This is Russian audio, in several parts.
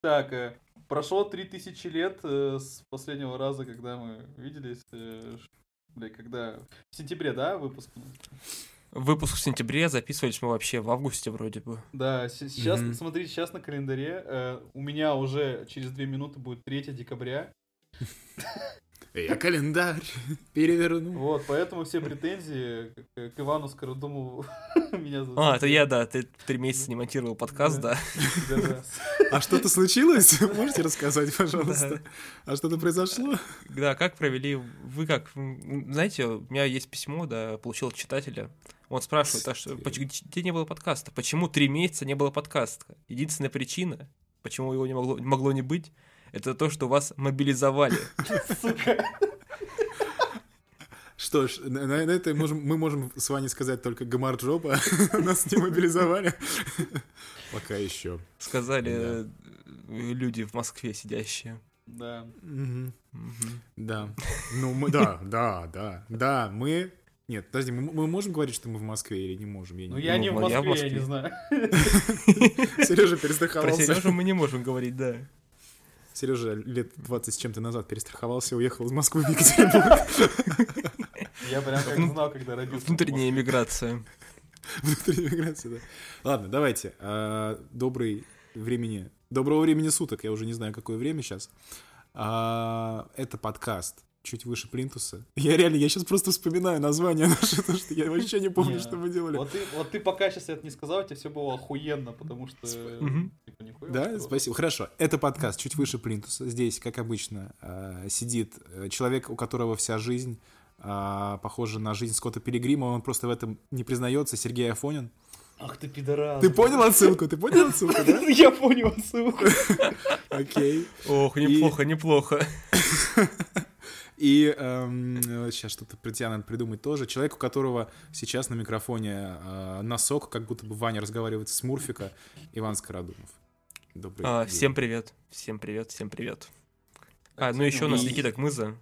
Так, э, прошло 3000 лет э, с последнего раза, когда мы виделись. Э, бля, когда... В сентябре, да, выпуск? Выпуск в сентябре, записывались мы вообще в августе вроде бы. Да, сейчас, Мгм. смотрите, сейчас на календаре э, у меня уже через две минуты будет 3 декабря. Я календарь переверну. Вот, поэтому все претензии к, к Ивану Скородумову меня зовут. А, это я, да, ты три месяца не монтировал подкаст, да. А что-то случилось? Можете рассказать, пожалуйста? А что-то произошло? Да, как провели, вы как, знаете, у меня есть письмо, да, получил от читателя, он спрашивает, а что, где не было подкаста? Почему три месяца не было подкаста? Единственная причина, почему его не могло, могло не быть, это то, что вас мобилизовали. Сука. Что ж, на, на это можем, мы можем с вами сказать только гамарджоба. Нас не мобилизовали. Пока еще. Сказали э, люди в Москве сидящие. Да. Да. Ну, мы, да, да, да. Да, мы... Нет, подожди, мы, мы можем говорить, что мы в Москве или не можем? Я Ну не... я не в Ну, я в Москве, я не Москве. знаю. Сережа Про перестраховался. Сережу мы не можем говорить, да. Сережа лет 20 с чем-то назад перестраховался, уехал из Москвы в Екатеринбург. Я прям как Вну- знал, когда родился. Внутренняя иммиграция. Внутренняя миграция, да. Ладно, давайте. А, Добрый времени... Доброго времени суток, я уже не знаю, какое время сейчас. А, Это подкаст чуть выше плинтуса. Я реально, я сейчас просто вспоминаю название наше, потому что я вообще не помню, что мы делали. Вот ты, вот ты пока сейчас это не сказал, у тебя все было охуенно, потому что... Мгм. Типа, Да, спасибо. Хорошо. Это подкаст чуть выше плинтуса. Здесь, как обычно, э, сидит э, человек, у которого вся жизнь э, похожа на жизнь Скотта Пилигрима. Он просто в этом не признается. Сергей Афонин. Ах ты пидорас. Ты понял отсылку? Ты понял отсылку, да? Я понял отсылку. Окей. Ох, неплохо, неплохо. И сейчас что-то про тебя надо придумать тоже. Человек, у которого сейчас на микрофоне э, носок, как будто бы Ваня разговаривает с Мурфика, Иван Скородумов. Добрый А, день. всем привет, всем привет, всем привет. А, ну еще у нас Никита Кмыза.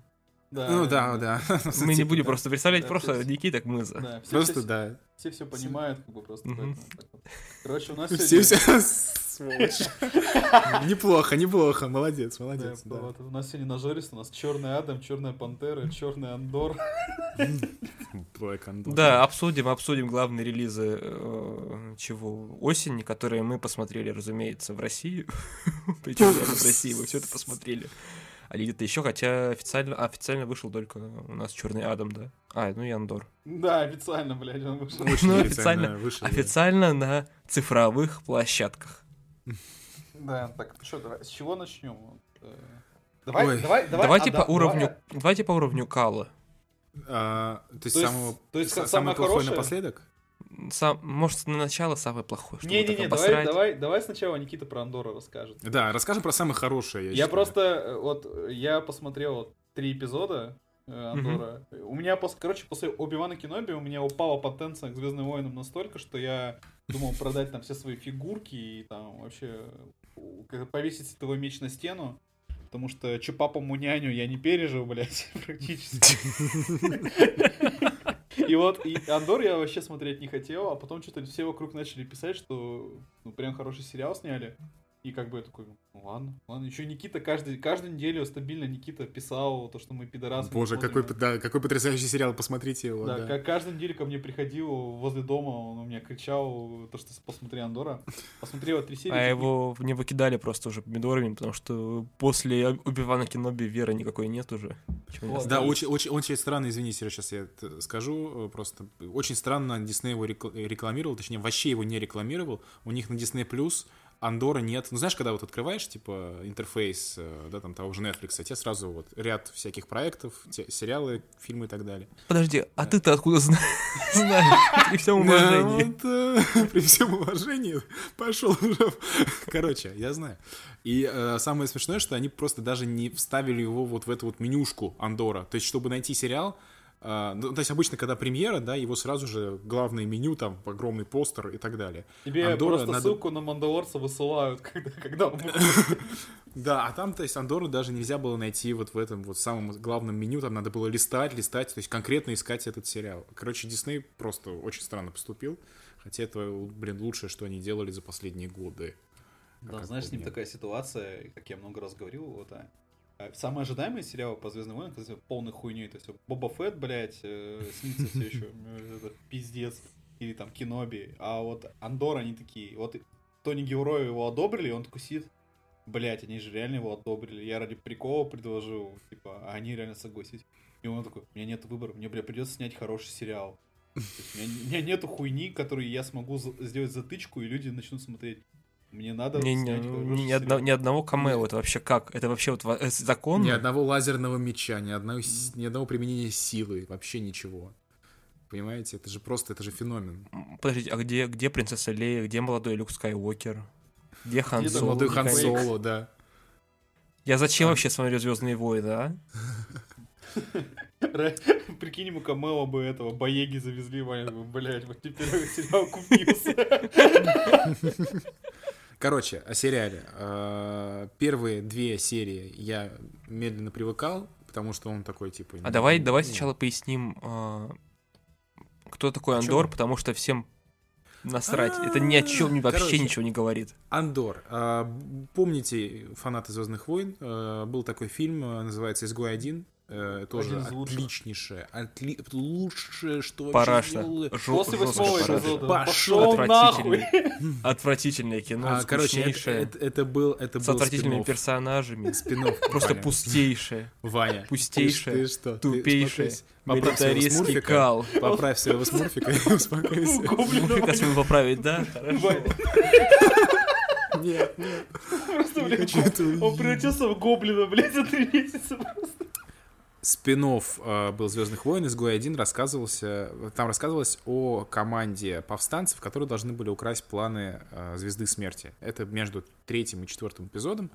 Ну да, да. Мы не Типа, будем да. просто представлять, Да, просто Никита Кмыза. Да, все, Просто все, да. все все понимают, как бы просто. Мгм. поэтому так вот. Короче, у нас Все, сегодня... все, сволочь. Неплохо, неплохо, молодец, Да, молодец. да. у нас сегодня нажорист, у нас черный Адам, черная пантера, черный Андор. Да, обсудим, обсудим главные релизы э, чего осени, которые мы посмотрели, разумеется, в России. Причем в России мы все это посмотрели. А где-то еще, хотя официально, официально вышел только у нас Черный Адам, да. А, ну и Андор. Да, официально, блядь, он вышел. Очень Ну, официально официально- вышел, да. Официально на цифровых площадках. Да, так, что, давай, с чего начнем? Давай, Ой. давай, давай. Давайте а, по да, уровню, давай, давайте по уровню Кала. А, То есть То есть- самого- то есть са- самое самый плохой хорошее? напоследок? Сам, может, на начало самое плохое, чтобы так Не-не-не, давай, обосрать. давай, давай сначала Никита про Андора расскажет. Да, расскажем про самое хорошее, я Я считаю. просто, э, вот, я посмотрел вот три эпизода э, Андора. У меня, после, короче, после Оби-Вана Кеноби у меня упала потенция к Звездным войнам настолько, что я думал продать там все свои фигурки и там вообще повесить световой меч на стену. Потому что Чупапа Муняню я не пережил, блядь, практически. И вот, и Андор я вообще смотреть не хотел, а потом что-то все вокруг начали писать, что ну, прям хороший сериал сняли. И как бы я такой, ну ладно, ладно. Еще Никита каждый, каждую неделю стабильно Никита писал то, что мы пидорасы. Боже, какой, да, какой потрясающий сериал, посмотрите его. Да, да. как каждую неделю ко мне приходил возле дома, он у меня кричал, то, что посмотри Андора. Посмотрел три серии. А его не выкидали просто уже помидорами, потому что после Убивана Кеноби веры никакой нет уже. Вот. Да, очень, очень, очень странно, извини, Сереж, сейчас я это скажу, э, просто очень странно Дисней его рекл- рекламировал, точнее, вообще его не рекламировал. У них на Disney Plus Андора нет. Ну, знаешь, когда вот открываешь, типа, интерфейс, э, да, там, того же Netflix, а тебе сразу вот ряд всяких проектов, те- сериалы, фильмы и так далее. Подожди, а ты-то откуда зна- знаешь? При всем уважении. Э, при всем уважении пошел уже. Короче, я знаю. И э, самое смешное, что они просто даже не вставили его вот в эту вот менюшку Андора. То есть, чтобы найти сериал, э, ну, то есть обычно, когда премьера, да, его сразу же главное меню, там огромный постер и так далее. Тебе Андора просто надо- ссылку на Мандалорца высылают, когда, когда Да, а там, то есть, Андору даже нельзя было найти вот в этом вот самом главном меню, там надо было листать, листать, то есть конкретно искать этот сериал. Короче, Дисней просто очень странно поступил, хотя это, блин, лучшее, что они делали за последние годы. Да, знаешь, с ним такая ситуация, как я много раз говорил, вот, а, а, самый ожидаемый сериал по Звездным войнам, это полной хуйней, то есть Боба Фетт, блядь, э, снится все еще, это пиздец, или там Киноби, а вот Андор, они такие, вот Тони Героя его одобрили, он такой сидит, блядь, они же реально его одобрили, я ради прикола предложил, типа, а они реально согласились. И он такой, у меня нет выбора, мне, бля, придется снять хороший сериал. У, меня, у меня нету хуйни, которую я смогу сделать затычку, и люди начнут смотреть. Мне надо Не, не, снять хороший ни, одно- ни одного камео, это вообще как? Это вообще вот во- э, закон? Ни одного лазерного меча, ни одного, ни одного применения силы, вообще ничего. Понимаете, это же просто, это же феномен. Подождите, а где, где принцесса Лея, где молодой Люк Скайуокер? Где Хан Где Соло? Молодой Хан Соло, да. Я зачем вообще смотрю Звездные войны, а? Прикинь, ему камео бы этого Боеги завезли, блядь, вот теперь сериал купился. Короче, о сериале. Э, Первые две серии я медленно привыкал, потому что он такой, типа... А давай, давай ну, сначала поясним, а, кто такой? Андор, потому что всем насрать. Это ни о чем вообще ничего не говорит. Андор. А, Помните, фанаты Звездных войн, был такой фильм, называется «Изгой один». Э, Тоже Один отличнейшее. отли- Лучшее, что вообще сделали. Жё- После восьмого эпизода. Пошел нахуй. Отвратительное кино, А, короче, это, это- это был это с был отвратительными спин-офф. персонажами. Спин-офф, Просто Ваня. пустейшее, Ваня, пустейшее, ты, что? Тупейшее. Поправь своего смурфика. кал. Поправь своего смурфика и успокойся. Как смогу поправить, да? Хорошо. Ваня, Нет, нет. Просто, блядь, он превратился в гоблина, блядь, за три месяца просто. Спин-офф э, был Звездных войн, изгой 1 рассказывался. Там рассказывалось о команде повстанцев, которые должны были украсть планы э, Звезды Смерти. Это между третьим и четвертым эпизодом.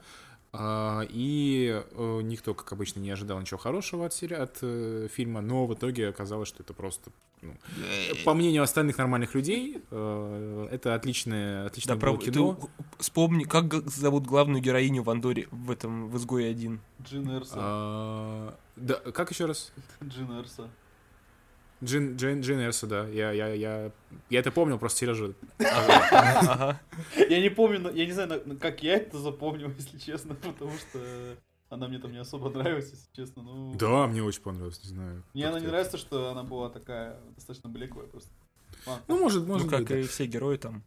А, И э, никто, как обычно, не ожидал ничего хорошего от, сери- от э, фильма, но в итоге оказалось, что это просто, ну, по мнению остальных нормальных людей, э, это отличное, отличное Да, было прав- кино. ты вспомни, как зовут главную героиню в Андоре в этом, в Изгое один? Джин Эрса. А, да, как еще раз? Джин Эрса. Джин, Джин, Джин Эрса, да. Я, я, я, я это помнил, просто Сережа. Я не помню, я не знаю, на- как я это запомнил, если честно, потому что она мне там не особо нравилась, если честно. Ну, Да, мне очень понравилось, не знаю. Мне она не нравится, что она была такая достаточно блеклая просто. Ладно. Ну, может, может Ну, как быть, да. и все герои там.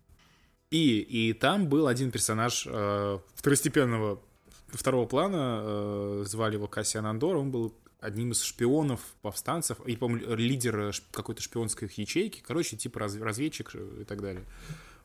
И, и там был один персонаж э, второстепенного второго плана, э, звали его Кассиан Андор, он был одним из шпионов повстанцев, и, по-моему, лидер э, какой-то шпионской ячейки, короче, типа раз- разведчик и так далее.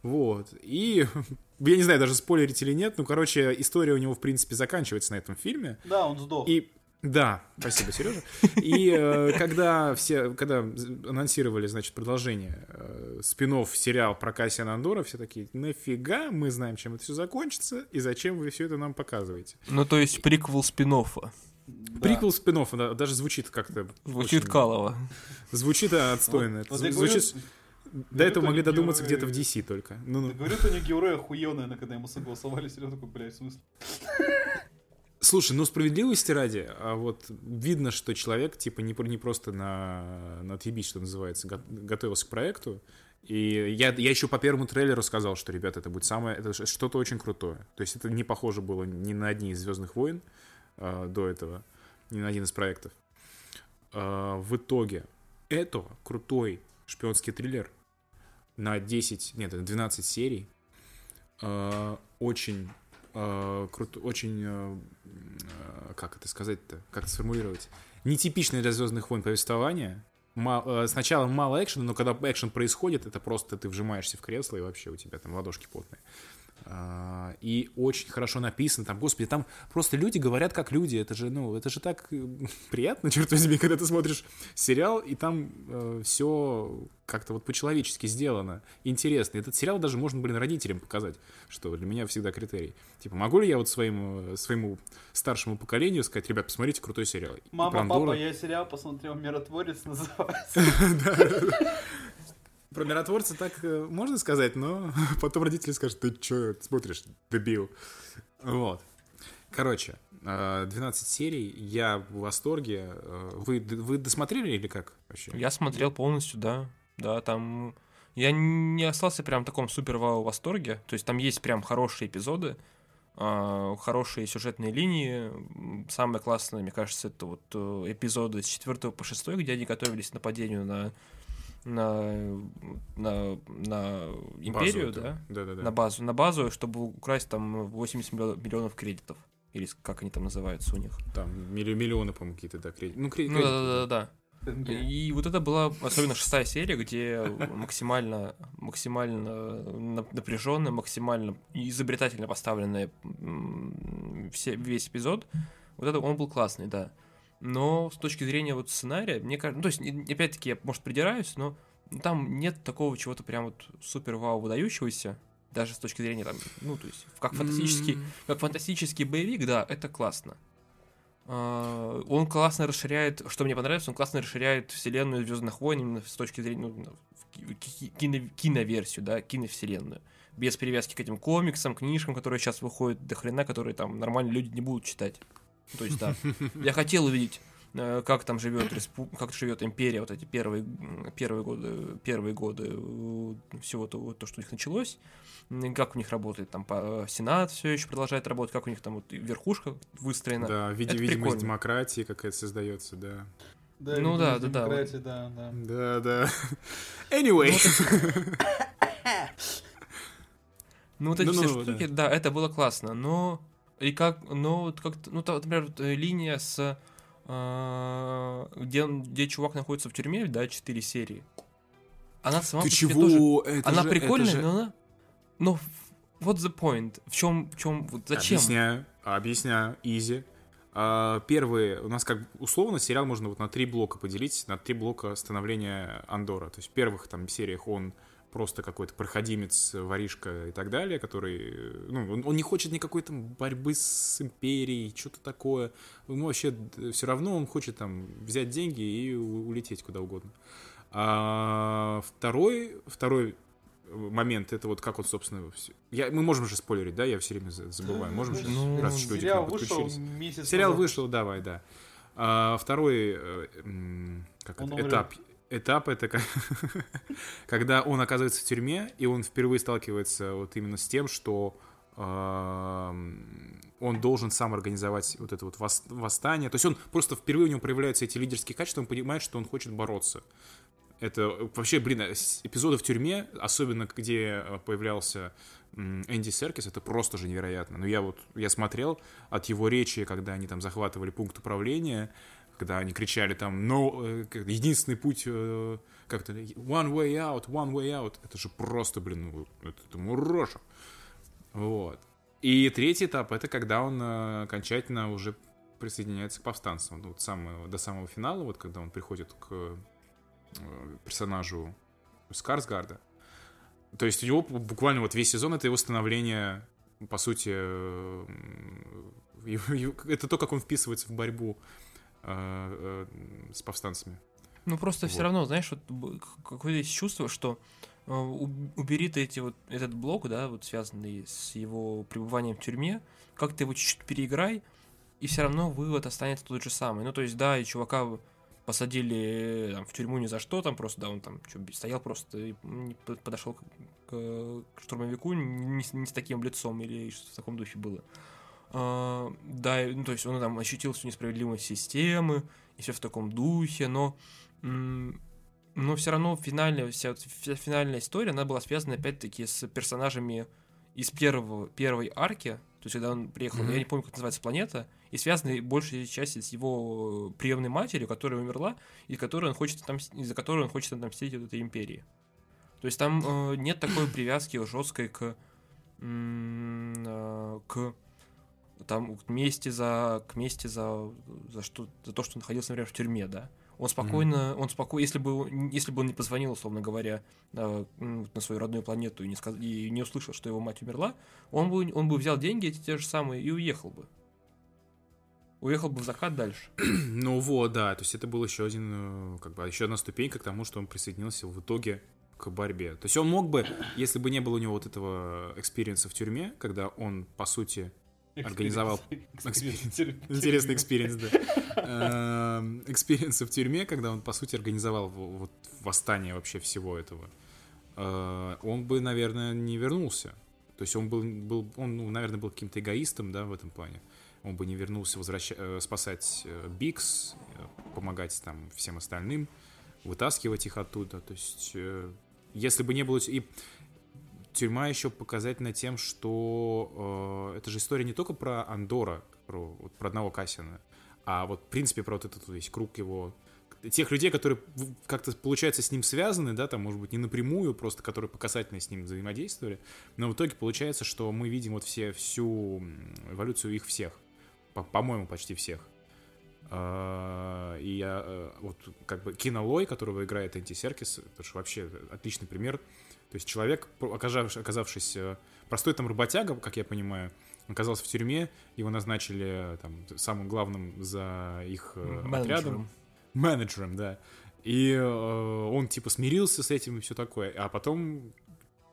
Вот. И я не знаю, даже спойлерить или нет, ну, короче, история у него, в принципе, заканчивается на этом фильме. Да, он сдох. И да, спасибо, Сережа. И э, когда все, когда анонсировали, значит, продолжение э, спинов сериал про Кассиана Андора, все такие, нафига мы знаем, чем это все закончится, и зачем вы все это нам показываете? Ну, то есть приквел спин Да. Приквел спинов даже звучит как-то... Звучит очень- калово. Звучит отстойно. Вот я Звучит- говорю, До этого могли додуматься Георгий- где-то в DC только. Ну, ну. Говорю, Тони Георгий охуел, наверное, когда ему согласовали сериал, такой, блядь, в смысле? Слушай, ну справедливости ради, а вот видно, что человек, типа, не, не просто на, на отъебись, что называется, го- готовился к проекту. И я, я еще по первому трейлеру сказал, что, ребята, это будет самое, это что-то очень крутое. То есть это не похоже было ни на одни из Звездных войн а, до этого, ни на один из проектов. А, в итоге это крутой шпионский триллер на 10, нет, на 12 серий. А, очень э, круто, очень, как это сказать-то, как это сформулировать, нетипичное для Звездных войн повествование. Сначала мало экшена, но когда экшен происходит, это просто ты вжимаешься в кресло и вообще у тебя там ладошки потные. И очень хорошо написано, там, господи, там просто люди говорят как люди, это же, ну, это же так э, приятно, черт возьми, когда ты смотришь сериал, и там все как-то вот по-человечески сделано, интересно. Этот сериал даже можно, блин, родителям показать, что для меня всегда критерий. Типа, могу ли я вот своему, своему старшему поколению сказать, ребят, посмотрите крутой сериал. Мама, про папа, я сериал посмотрел «Миротворец» называется. Про миротворца так э, можно сказать, но потом родители скажут, ты что смотришь, дебил. Вот. Короче, э, 12 серий, я в восторге. Э, Вы, вы досмотрели или как вообще? Я смотрел полностью, да. Да, там Я не остался прям в таком супер вау восторге. То есть там есть прям хорошие эпизоды, хорошие сюжетные линии. Самое классное, мне кажется, это вот э, эпизоды с 4 по 6, где они готовились к нападению на на, на, на империю, Базу, да? Да, да, да. На базу, на базу, чтобы украсть там 80 миллион- миллионов кредитов. Или как они там называются у них. Там милли- миллионы, по-моему, какие-то, да, кредиты. Ну, кредиты. Ну да, да, да, да. Тенге. И вот это была особенно шестая серия, где максимально, максимально напряженная, максимально изобретательно поставленная все, весь эпизод. Вот это он был классный, да. Но с точки зрения вот сценария, мне кажется, ну, то есть, опять-таки, я, может, придираюсь, но там нет такого чего-то прям вот супер вау выдающегося, даже с точки зрения там, ну, то есть, как фантастический, М, как фантастический боевик, да, это классно. А, Он классно расширяет, что мне понравилось, он классно расширяет вселенную Звездных войн именно с точки зрения ну, кино- киноверсию, да, киновселенную. Без привязки к этим комиксам, книжкам, которые сейчас выходят до хрена, которые там нормальные люди не будут читать. То есть, да. Я хотел увидеть, э, как там живет респу- как живет империя, вот эти первые, первые годы, первые годы э, всего того, то, что у них началось, как у них работает там э, Сенат все еще продолжает работать, как у них там вот верхушка выстроена. Да, види- Это видимость прикольно. демократии какая-то создается, да. Да, Ну да, да, да, вот. демократии, да, да. Да, да. Anyway. Ну, вот эти Ну, все ну, штуки, да. это было классно, но и как, но вот как-то, ну, там, например, вот, э, линия с а, где, где чувак находится в тюрьме, да, 4 серии. Она сама Ты себе тоже- чего? Это она же- прикольная, это же- но она. Но вот the point. В чем, в чем, вот зачем? Объясняю, объясняю, изи. А, Первый, у нас как условно сериал можно вот на три блока поделить, на три блока становления Андора. То есть в первых там сериях он просто какой-то проходимец, воришка и так далее, который, э, ну, он, он не хочет никакой там борьбы с империей, что-то такое. Ему вообще все равно он хочет там взять деньги и улететь куда угодно. А второй, второй момент, это вот как он, собственно, всё- я, мы можем же спойлерить, да, я все время за- забываю, можем же, Ну, раз уж люди к нам вышел подключились. месяц Сериал назад. вышел, давай, да. А, второй э, как Он это, умрет. этап, этап это когда он оказывается в тюрьме, и он впервые сталкивается вот именно с тем, что он должен сам организовать вот это вот вос- восстание. То есть он просто впервые у него проявляются эти лидерские качества, он понимает, что он хочет бороться. Это вообще, блин, эпизоды в тюрьме, особенно где э, появлялся Энди Серкис, это просто же невероятно. Но я вот, я смотрел от его речи, когда они там захватывали пункт управления, когда они кричали там, no, э, единственный путь, э, как-то, one way out, one way out, это же просто, блин, ну, это, это мурашек. Вот. И третий этап, это когда он э, окончательно уже присоединяется к повстанцам. Вот самого, до самого финала, вот когда он приходит к персонажу Скарсгарда. То есть у него буквально вот весь сезон это его становление, по сути, это то, как он вписывается в борьбу э, э, с повстанцами. Ну просто все Вот. равно, знаешь, вот какое-то есть чувство, что э, убери ты эти вот этот блок, да, вот связанный с его пребыванием в тюрьме, как ты его чуть-чуть переиграй, и все равно вывод останется тот же самый. Ну то есть да, и чувака посадили э, там, в тюрьму ни за что, там просто, да, он там чё, стоял просто и подошел к, к- к штурмовику не, с- не с таким лицом или что в таком духе было. А, да, ну, то есть он там ощутил всю несправедливость системы и все в таком духе, но но все равно финальная вся, вся финальная история она была связана опять-таки с персонажами из первого первой арки, то есть когда он приехал, Мгм. я не помню, как называется планета, и связаны большей части с его приемной матерью, которая умерла, и которой он хочет отомс- из-за которой он хочет отомстить вот этой империи. То есть там э, нет такой привязки жесткой к э, к там к мести за к мести за за что за то, что он находился, например, в тюрьме, да. Он спокойно, он спокойно, если бы если бы он не позвонил, условно говоря, э, м, на свою родную планету и не сказ... и не услышал, что его мать умерла, он бы он бы взял деньги эти те же самые и уехал бы. Уехал бы в закат дальше. Ну вот, да, то есть это был еще один, э, как бы, еще одна ступенька к тому, что он присоединился в итоге к борьбе. То есть он мог бы, если бы не было у него вот этого experience а в тюрьме, когда он, по сути, организовал-. Интересный experience, да. Experience в тюрьме, когда он, по сути, организовал вот восстание вообще всего этого э, он бы, наверное, не вернулся. То есть он был, был он, ну, наверное, был каким-то эгоистом, да, в этом плане. Он бы не вернулся возвращ... Э, спасать э, Бикс, помогать там всем остальным, вытаскивать их оттуда. То есть, если бы не было... И тюрьма еще показательна тем, что э, это же история не только про Андора, про, вот, про одного Кассина, а вот, в принципе, про вот этот весь круг его тех людей, которые как-то, получается, с ним связаны, да, там, может быть, не напрямую, просто которые показательно с ним взаимодействовали, но в итоге получается, что мы видим вот все, всю эволюцию их всех, по-моему, почти всех. А, и я, э, вот, как бы, Кина Лой, которого играет Энти Серкис, это же вообще отличный пример. То есть человек, оказавшись, э, простой там работяга, как я понимаю, оказался в тюрьме, его назначили там самым главным за их э, Менеджером. отрядом менеджером, да. И э, он типа смирился с этим и все такое. А потом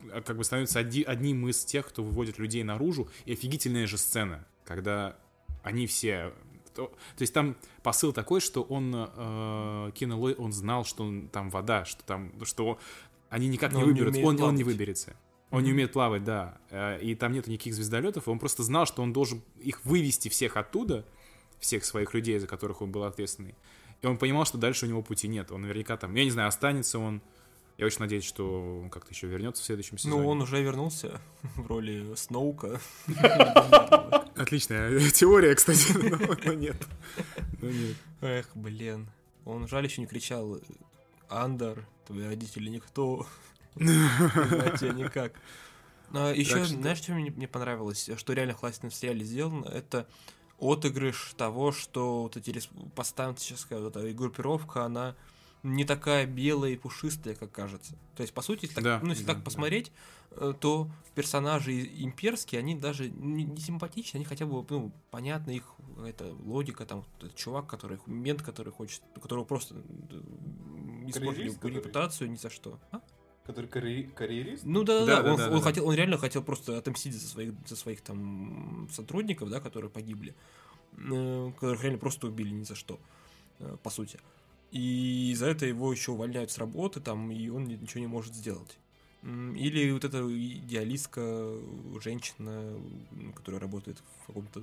э, как бы становится оди, одним из тех, кто выводит людей наружу. И офигительная же сцена, когда они все... То, то есть там посыл такой, что он, э, Кина Лой, он знал, что там вода, что там, что они никак Но не выберутся, он, он не выберется. Он mm-hmm. не умеет плавать, да. Э, и там нет никаких звездолетов. Он просто знал, что он должен их вывести всех оттуда, всех своих людей, за которых он был ответственный. И он понимал, что дальше у него пути нет. Он наверняка там, я не знаю, останется он. Я очень надеюсь, что он как-то еще вернется в следующем сезоне. Ну, он уже вернулся в роли Сноука. Отличная теория, кстати. Но нет. Эх, блин. Он жаль еще не кричал Андер, твои родители никто. Тебя никак. Но еще, знаешь, что мне понравилось, что реально классно в сериале сделано, это отыгрыш того, что вот эти повстанческая вот эта группировка, она не такая белая и пушистая, как кажется. То есть, по сути, если, да, так, ну, если да, так посмотреть, да. Э, то персонажи имперские, они даже не, симпатичны, они хотя бы, ну, понятна их эта логика, там, чувак, который, мент, который хочет, которого просто испортили репутацию ни за что. А? Который карьери... карьерист? Ну да, да, да. Он, да, он, да. Хотел, он реально хотел просто отомстить за своих, за своих там сотрудников, да, которые погибли. Э, которых реально просто убили ни за что, э, по сути. И за это его еще увольняют с работы, там, и он ничего не может сделать. Или вот эта идеалистка, женщина, которая работает в каком-то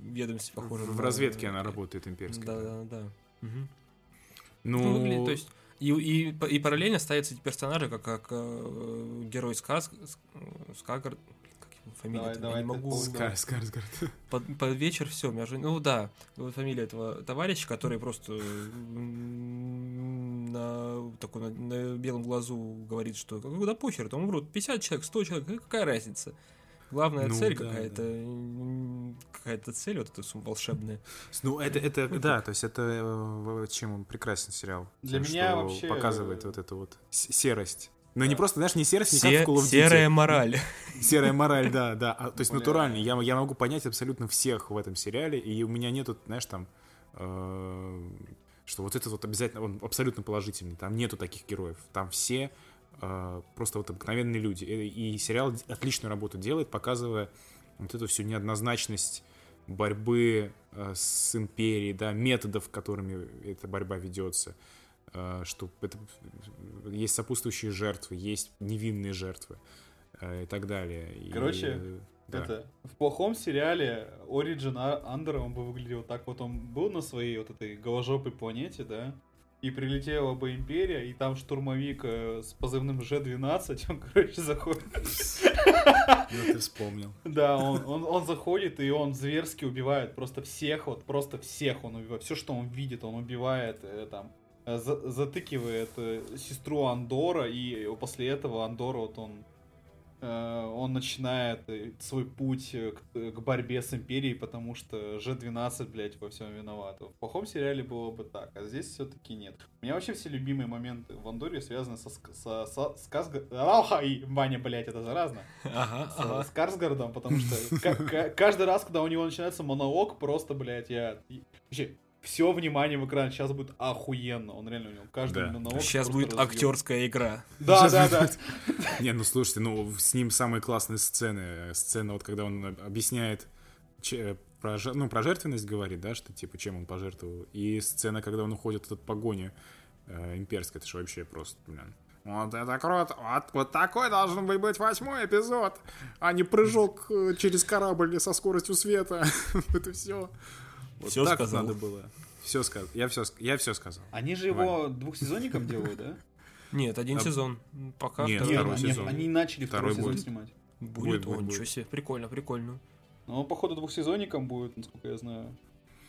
ведомстве, похоже. В на... разведке она работает имперской. Да, да, да. Угу. Ну, ну выглядит, то есть и, и, и параллельно ставятся эти персонажи, как, как э, герой Сказ, Скагар, фамилия, давай, давай, я не могу. Скар, Скарсгард. Под, под вечер все, меня же, ну да, вот фамилия этого товарища, который просто на такой на, на белом глазу говорит, что да похер, там умрут 50 человек, 100 человек, какая разница? Главная ну, цель да, какая-то, да. какая-то цель вот эта волшебная. Ну это, это, да, то есть это э, чем он прекрасен сериал. Для тем, меня вообще показывает вот эту вот серость. Но не просто, знаешь, не серость, не Се- как в Call of Duty. Серая мораль. Серая мораль, да, да. А, то есть натурально. Я, я могу понять абсолютно всех в этом сериале, и у меня нету, знаешь, там, э, что вот этот вот обязательно, он абсолютно положительный. Там нету таких героев. Там все а, просто вот обыкновенные люди. И сериал отличную работу делает, показывая вот эту всю неоднозначность борьбы а, с империей, да, методов, которыми эта борьба ведется, что это, есть сопутствующие жертвы, есть невинные жертвы и так далее. Короче, и, да. это в плохом сериале Origin Андера он бы выглядел так вот, он был на своей вот этой голожопой планете, да, и прилетела бы Империя, и там штурмовик э, с позывным Ж-12, он, короче, заходит. Ну, ты вспомнил. Да, он, он, он заходит, и он зверски убивает просто всех, вот просто всех он убивает. Все, что он видит, он убивает, э, там, э, за, затыкивает э, сестру Андора, и после этого Андора, вот он Э, он начинает э, свой путь э, к, к борьбе с Империей, потому что Ж-12, блядь, во всем виноват. В плохом сериале было бы так, а здесь все-таки нет. У меня вообще все любимые моменты в Андоре связаны со, со, со Сказгардом. Ай, Ваня, блядь, это заразно. Ага, с, ага. с Карсгардом, потому что каждый раз, когда у него начинается монолог, просто, блядь, я... Вообще, все внимание в экран. Сейчас будет охуенно. Он реально у него каждый да. монолог. Сейчас будет разъем. актерская игра. Да, да, да. Не, ну слушайте, ну с ним самые классные сцены. Сцена, вот когда он объясняет про, ну, про жертвенность говорит, да, что типа чем он пожертвовал. И сцена, когда он уходит от погони э, имперской, это же вообще просто, блин. Вот это круто. Вот, вот такой должен быть, быть восьмой эпизод, а не прыжок э, через корабль со скоростью света. это все. Вот Всё так сказал. надо было. Все сказал. Я все, я все сказал. Они же его двухсезонником делают, да? Нет, один А- сезон. Пока Нет, второй сезон. они начали Второй второй, сезон снимать. будет. Будет, ничего себе, прикольно, прикольно. Но он, походу, двухсезонником будет, насколько я знаю.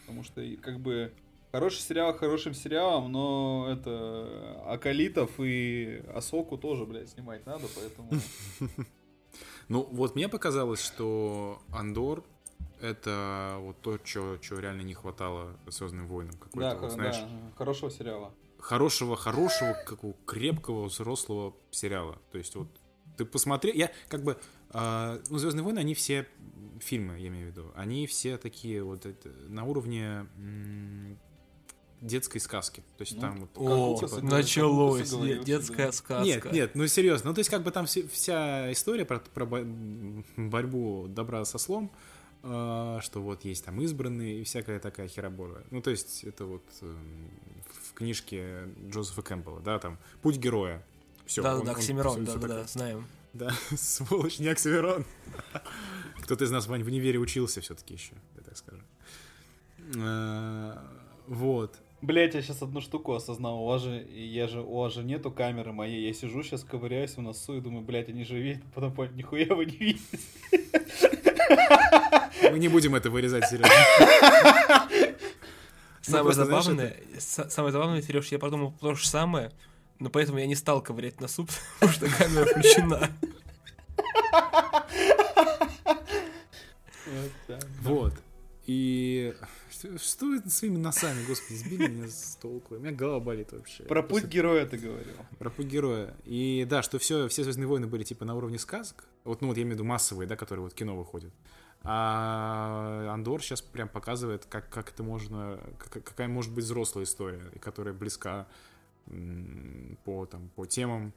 Потому что, как бы, хороший сериал хорошим сериалом, но это Акалитов и Асоку тоже, блядь, снимать надо, поэтому... Ну, вот мне показалось, что Андор это вот то, чего реально не хватало Звездным войнам. Да, вот, знаешь, да, хорошего сериала. хорошего, хорошего, какого крепкого, взрослого сериала. То есть вот ты посмотри, я как бы, а, ну, Звездные войны, они все фильмы, я имею в виду, они все такие вот это, на уровне м, детской сказки. То есть Ну, там вот О, и- началось. Говорил, Детская да. сказка. Нет, нет, ну серьезно. Ну, то есть, как бы там все- вся история про, про борьбу добра со слом, э, что вот есть там избранные и всякая такая херобора. Ну, то есть, это вот эм, в книжке Джозефа Кэмпбелла, да, там «Путь героя». Все, Да, да, да, Оксимирон, да, да, да, да. знаем. Да, сволочь, не Оксимирон. Кто-то из нас, Вань, в универе учился все-таки еще, я так скажу. Э, Вот. Блять, я сейчас одну штуку осознал. У вас же, я же, у вас же нету камеры моей. Я сижу сейчас, ковыряюсь в носу и думаю, блять, они же видят, потом понял, нихуя вы не видите. Мы не будем это вырезать, серьезно. Самое просто, знаешь, забавное, са- самое забавное, Сереж, я подумал то же самое, но поэтому я не стал ковырять на суп, потому что камера включена. Вот. И что, это своими носами, господи, сбили меня с толку. У меня голова болит вообще. Про путь героя ты говорил. Про путь героя. И да, что все, все Звездные войны были типа на уровне сказок. Вот, ну вот я имею в виду массовые, да, которые вот кино выходят. А Андор сейчас прям показывает, как, как это можно, как- какая может быть взрослая история, и которая близка по, там, по темам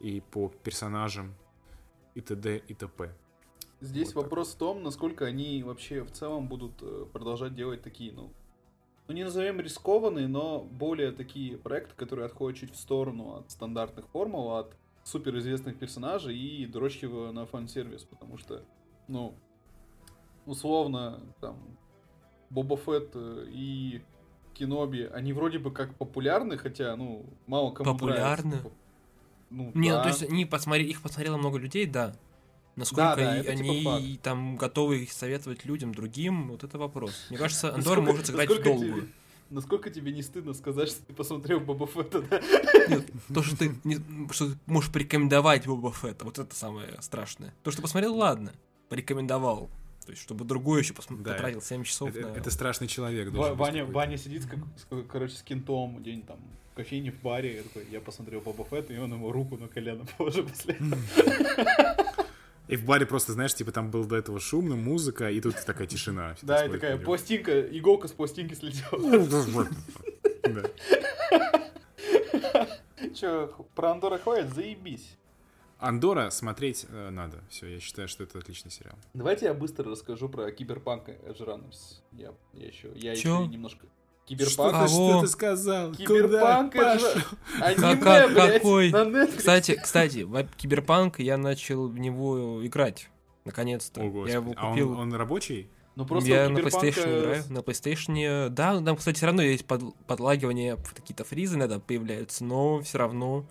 и по персонажам и т.д. и т.п. Здесь Вот так вопрос в том, насколько они вообще в целом будут э, продолжать делать такие, ну, ну не назовем рискованные, но более такие проекты, которые отходят чуть в сторону от стандартных формул, от суперизвестных персонажей и дрочки на фан-сервис, потому что, ну, условно, там, Боба Фетт э, и Киноби, они вроде бы как популярны, хотя, ну, мало кому Популярны? нравится. Ну, Не, ну да. то есть они посмотри, их посмотрело много людей, да. Насколько да, и- это типа они факт. там готовы их советовать людям другим, вот это вопрос. Мне кажется, Андор может сыграть в насколько долгую. тебе- Насколько тебе не стыдно сказать, что ты посмотрел Боба Фетта, да? Нет, то, что ты, не- что ты можешь порекомендовать Боба Фетта, вот это самое страшное. То, что посмотрел, ладно, порекомендовал. То есть, чтобы другой еще посм- Да, потратил 7 часов Это, на... это страшный человек. Ва- Ваня. Ваня сидит, как- с как- короче, с кентом где-нибудь там в кофейне, в баре, я такой, я посмотрел Боба Фетта, и он ему руку на колено положил после этого. И в баре просто, знаешь, типа там был до этого шумно, музыка, и тут такая тишина. Да, и такая пластинка, иголка с пластинки слетела. Да. Че, про Андора хватит? Заебись. Андора смотреть э, надо. Все, я считаю, что это отличный сериал. Давайте я быстро расскажу про Киберпанк Edge Runners. Я, я еще, я Чё? еще немножко... Что Киберпанк... А, что во. ты сказал? Киберпанк Куда пошел? Аниме, Как- блядь, какой? на Netflix. Кстати, кстати, в Киберпанк я начал в него играть. Наконец-то. О, я его А он, купил. он рабочий? Ну просто я на PlayStation играю. На PlayStation, да, там, кстати, все равно есть под- подлагивания, какие-то фризы иногда появляются, но все равно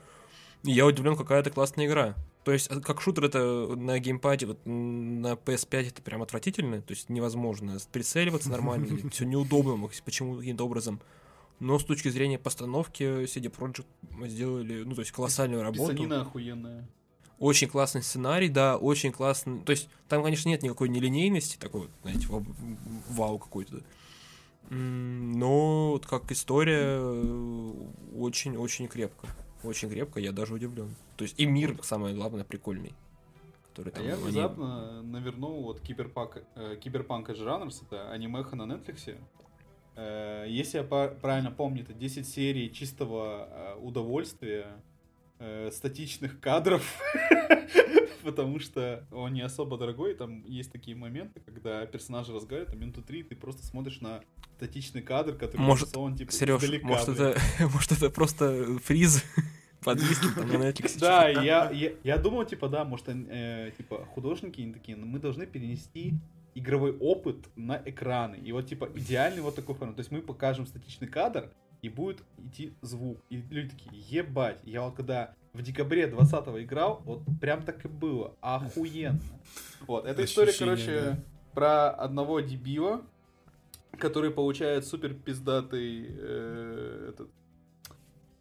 я удивлен, какая это классная игра. То есть, а, как шутер это на геймпаде, вот на PS5 это прям отвратительно, то есть невозможно прицеливаться нормально, все неудобно почему каким-то образом. Но с точки зрения постановки CD Projekt сделали, ну, то есть колоссальную работу. Писанина охуенная. Очень классный сценарий, да, очень классный. То есть там, конечно, нет никакой нелинейности, такой, вот, знаете, вау- какой-то. Но вот как история очень-очень крепко. Очень крепко, я даже удивлен. То есть и мир, самое главное, прикольный. Который А там я они- внезапно навернул вот Киберпанк, э, Киберпанк Runners, это анимеха на Netflix. Э, если я правильно помню, это 10 серий чистого э, удовольствия, э, статичных кадров, потому что он не особо дорогой, там есть такие моменты, когда персонажи разговаривают, а минуту три ты просто смотришь на статичный кадр, который Может, нарисован, типа, Сереж, издалека, может это, может это просто фриз? подвиски там на Netflix. Да, я, я, я думал, типа, да, может, э, типа, художники они такие, но мы должны перенести игровой опыт на экраны. И вот, типа, идеальный вот такой формат. То есть мы покажем статичный кадр, и будет идти звук. И люди такие, ебать. Я вот когда в декабре 20-го играл, вот прям так и было. Охуенно. Вот, эта история, короче, про одного дебила, который получает супер пиздатый э, этот,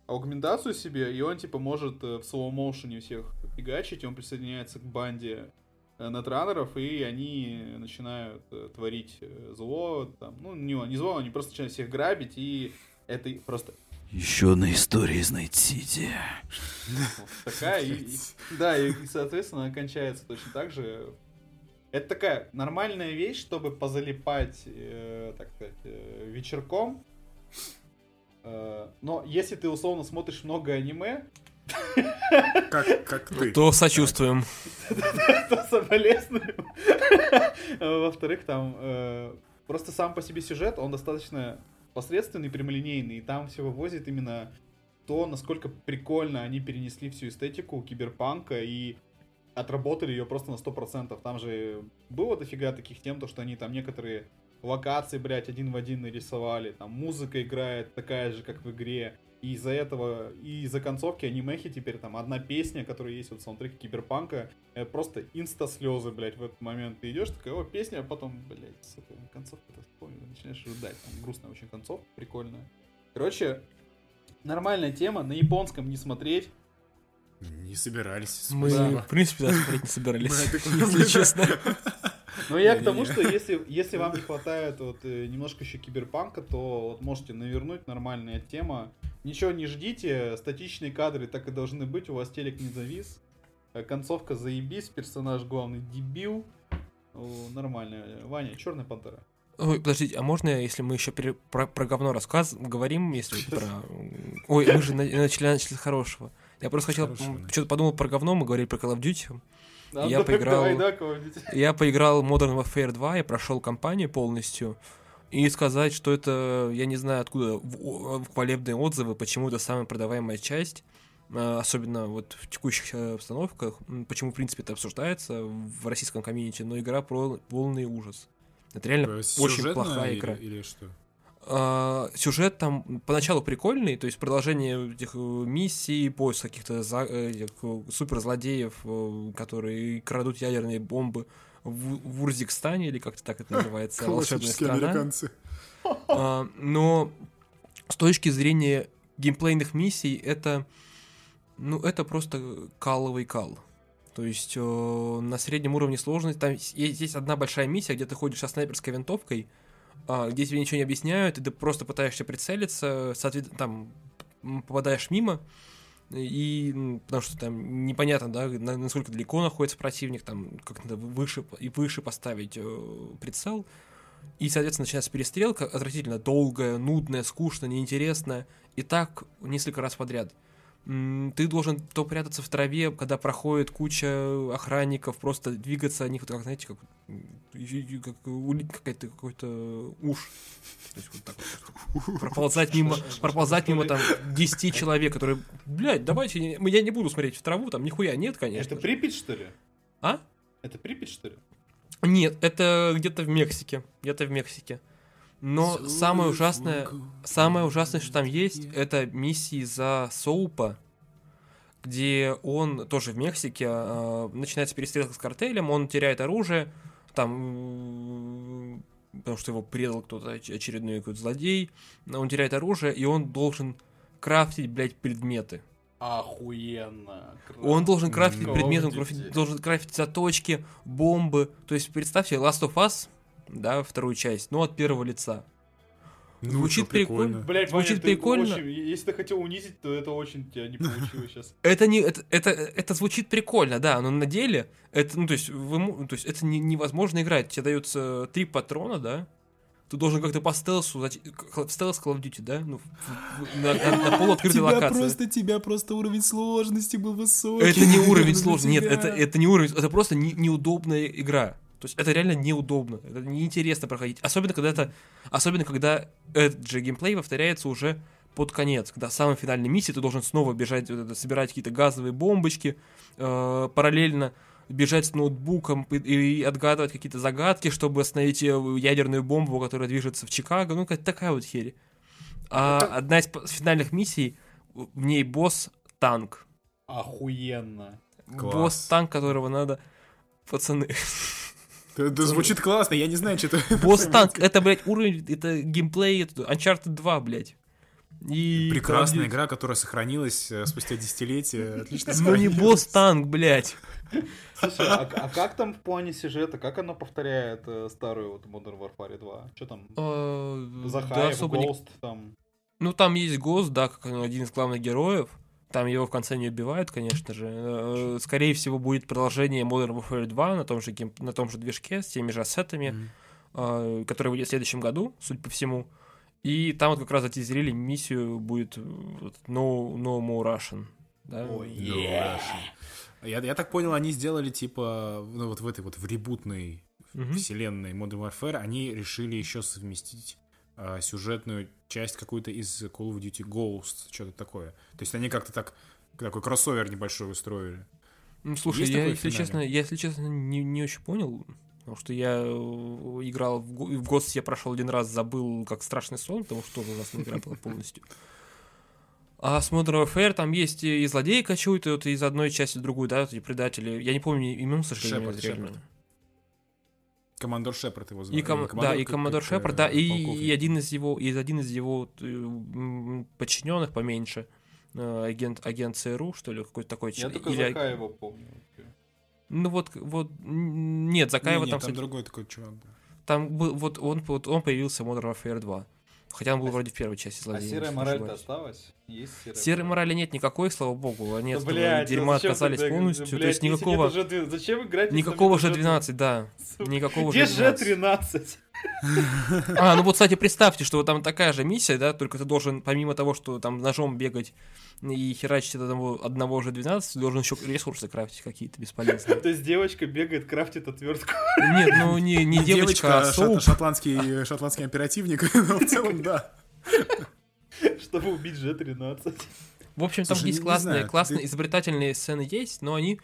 аугментацию себе, и он, типа, может э, в slow motion е всех фигачить, и он присоединяется к банде э, нетраннеров, и они начинают э, творить зло, там, ну, не, не зло, они просто начинают всех грабить, и это просто Еще одна история из Найт-Сити. вот такая, и, и- да, и, соответственно, она кончается точно так же. Это такая нормальная вещь, чтобы позалипать, э, так сказать, э, вечерком. Э, но если ты условно смотришь много аниме, Как, как ты. То сочувствуем. то соболезную. Во-вторых, там просто сам по себе сюжет, он достаточно посредственный, прямолинейный, и там все вывозит именно то, насколько прикольно они перенесли всю эстетику киберпанка и отработали ее просто на 100%. Там же было дофига таких тем, то, что они там некоторые локации, блядь, один в один нарисовали, там музыка играет такая же, как в игре, и из-за этого, и из-за концовки анимехи теперь там одна песня, которая есть вот в саундтреке Киберпанка, э, просто инста-слезы, блядь, в этот момент. Ты идешь, такая, о, песня, а потом, блядь, сука, концовка-то вспомнил, начинаешь рыдать. Там грустная очень концовка, прикольная. Короче, нормальная тема, на японском не смотреть. Не собирались. Мы, в принципе, даже смотреть не собирались, если честно. Но я к тому, что если, если вам не хватает вот э, немножко еще киберпанка, то вот можете навернуть, нормальная тема. Ничего не ждите, статичные кадры так и должны быть, у вас телек не завис. Э, Концовка заебись, персонаж главный дебил. Нормально. Ваня, Черная пантера. Ой, подождите, а можно, если мы еще про, про говно рассказ говорим, если про... Ой, мы же на- начали, начали с хорошего. Я просто хотел, что-то подумал про говно, мы говорили про Call of Duty. А, Я поиграл- Я поиграл в Modern Warfare 2, я прошел кампанию полностью. И сказать, что это, я не знаю откуда, хвалебные отзывы, почему это самая продаваемая часть, э, особенно вот в текущих э, обстановках, почему, в принципе, это обсуждается в российском комьюнити, но игра про полный ужас. Это реально очень плохая или- игра. Или что? А, сюжет там поначалу прикольный, то есть продолжение этих э, миссий, поиск каких-то за- э, э, суперзлодеев, э, которые крадут ядерные бомбы в, в Урзикстане, или как-то так это называется, волшебная страна. американцы. А, но с точки зрения геймплейных миссий, это, ну, это просто каловый кал. То есть э, на среднем уровне сложности там есть, есть одна большая миссия, где ты ходишь со снайперской винтовкой, где тебе ничего не объясняют, и ты просто пытаешься прицелиться, соответственно, там попадаешь мимо, и м, потому что там непонятно, да, на- насколько далеко находится противник, там как надо выше и выше поставить э, прицел, и, соответственно, начинается перестрелка, отвратительно долгая, нудная, скучная, неинтересная, и так несколько раз подряд. Ты должен то прятаться в траве, когда проходит куча охранников, просто двигаться о них, вот как, знаете, как, как какая-то какой-то уж. То есть вот так вот. Проползать мимо, проползать мимо там 10 человек, которые, блядь, давайте, я не буду смотреть в траву, там нихуя нет, конечно. Это. Припять, что ли? А? Это Припять, что ли? Нет, это где-то в Мексике. Где-то в Мексике. Но самое ужасное, самое ужасное, что там есть, это миссии за Соупа, где он тоже в Мексике, а, начинается перестрелка с картелем, он теряет оружие, там, потому что его предал кто-то, оч- очередной какой-то злодей, он теряет оружие, и он должен крафтить, блядь, предметы. Охуенно. Он должен крафтить предметы, он должен крафтить заточки, бомбы. То есть представьте Last of Us, да, вторую часть, но от первого лица. Ну, Звучит чё, прикольно. Блять, Звучит Ваня, ты прикольно. очень- если ты хотел унизить, то это очень тебя не получилось сейчас. Это не, это, это, это звучит прикольно, да, но на деле это, ну то есть, вы, то есть это не- невозможно играть. Тебе даются три патрона, да. Ты должен как-то по стелсу, в стелс Call of Duty, да, ну, на, на- на полуоткрытой локации. тебя просто уровень сложности был высокий. Это не уровень сложный, нет, это, это не уровень, это просто не- неудобная игра. То есть это реально неудобно, это неинтересно проходить. Особенно когда это, особенно когда этот же геймплей повторяется уже под конец, когда в самой финальной миссии ты должен снова бежать, вот это, собирать какие-то газовые бомбочки, э, параллельно бежать с ноутбуком и, и отгадывать какие-то загадки, чтобы остановить э, ядерную бомбу, которая движется в Чикаго. Ну, какая такая вот херь. А одна из финальных миссий, в ней босс танк. Охуенно. Класс. Босс танк, которого надо. Пацаны. Это, звучит классно, я не знаю, что это... Босс танк, это, блядь, уровень, это геймплей, это Uncharted 2, блядь. И Прекрасная там, игра, которая сохранилась э, спустя десятилетия. Отлично Ну не сохранилась. босс танк, блядь. Слушай, а, а как там в плане сюжета, как оно повторяет э, старую вот Modern Warfare 2? Что там? Э, Да, Захаев, не- Ghost, там. Ну там есть Гос, да, как один из главных героев. Там его в конце не убивают, конечно же. Э, Скорее всего, будет продолжение Modern Warfare 2 на том же, гейм- на том же движке, с теми же ассетами, Мгм. э, который выйдет в следующем году, судя по всему. И там вот как раз затизерили миссию будет э, No, no More Russian. Да? Ой, Ну, Russian. Я, я так понял, они сделали типа, ну вот в этой вот в ребутной Мгм. вселенной Modern Warfare, они решили еще совместить а, сюжетную часть какую-то из Call of Duty Ghost, что-то такое. То есть они как-то так такой кроссовер небольшой устроили. Ну, слушай, Есть я, если честно, я, если честно, не, не очень понял, потому что я э, играл в, Ghost, я прошел один раз, забыл, как страшный сон, потому что тоже ужасная игра была полностью. А с Modern Warfare там есть и злодеи кочуют, и вот из одной части в другую, да, вот эти предатели. Я не помню имен, сожалению, Шепард. Шепард. Командор Шепард его И звали. ком- Или да, командор, и как, Шепард, да, и, и один из его, из один из его э, подчиненных поменьше, э, агент, агент ЦРУ, что ли, какой-то такой. Я ч- только или- Захаева помню. вообще. Ну вот, вот, нет, Закаева Не-не, там, там кстати, другой такой чувак. был. Там был, вот он, вот он появился в Modern Warfare 2. Хотя он был А вроде в первой части А злодея. серая если не мораль-то осталась? Есть серая Серой мораль? морали нет никакой, слава богу. Они Да, блядь, дерьма отказались тогда- полностью. блядь, то есть никакого, Зачем играть? никакого же нет 12, да. Никакого Где же же 12. 13? А, ну вот, кстати, представьте, что вот там такая же миссия, да, только ты должен, помимо того, что там ножом бегать и херачить одного, одного же 12, ты должен еще ресурсы крафтить какие-то бесполезные. То есть девочка бегает, крафтит отвертку. Нет, ну не, не девочка, а шот- шотландский, шотландский оперативник, но в целом, да. чтобы убить G13. В общем, там Слушай, есть классные, знаю, классные ты- изобретательные сцены есть, но они,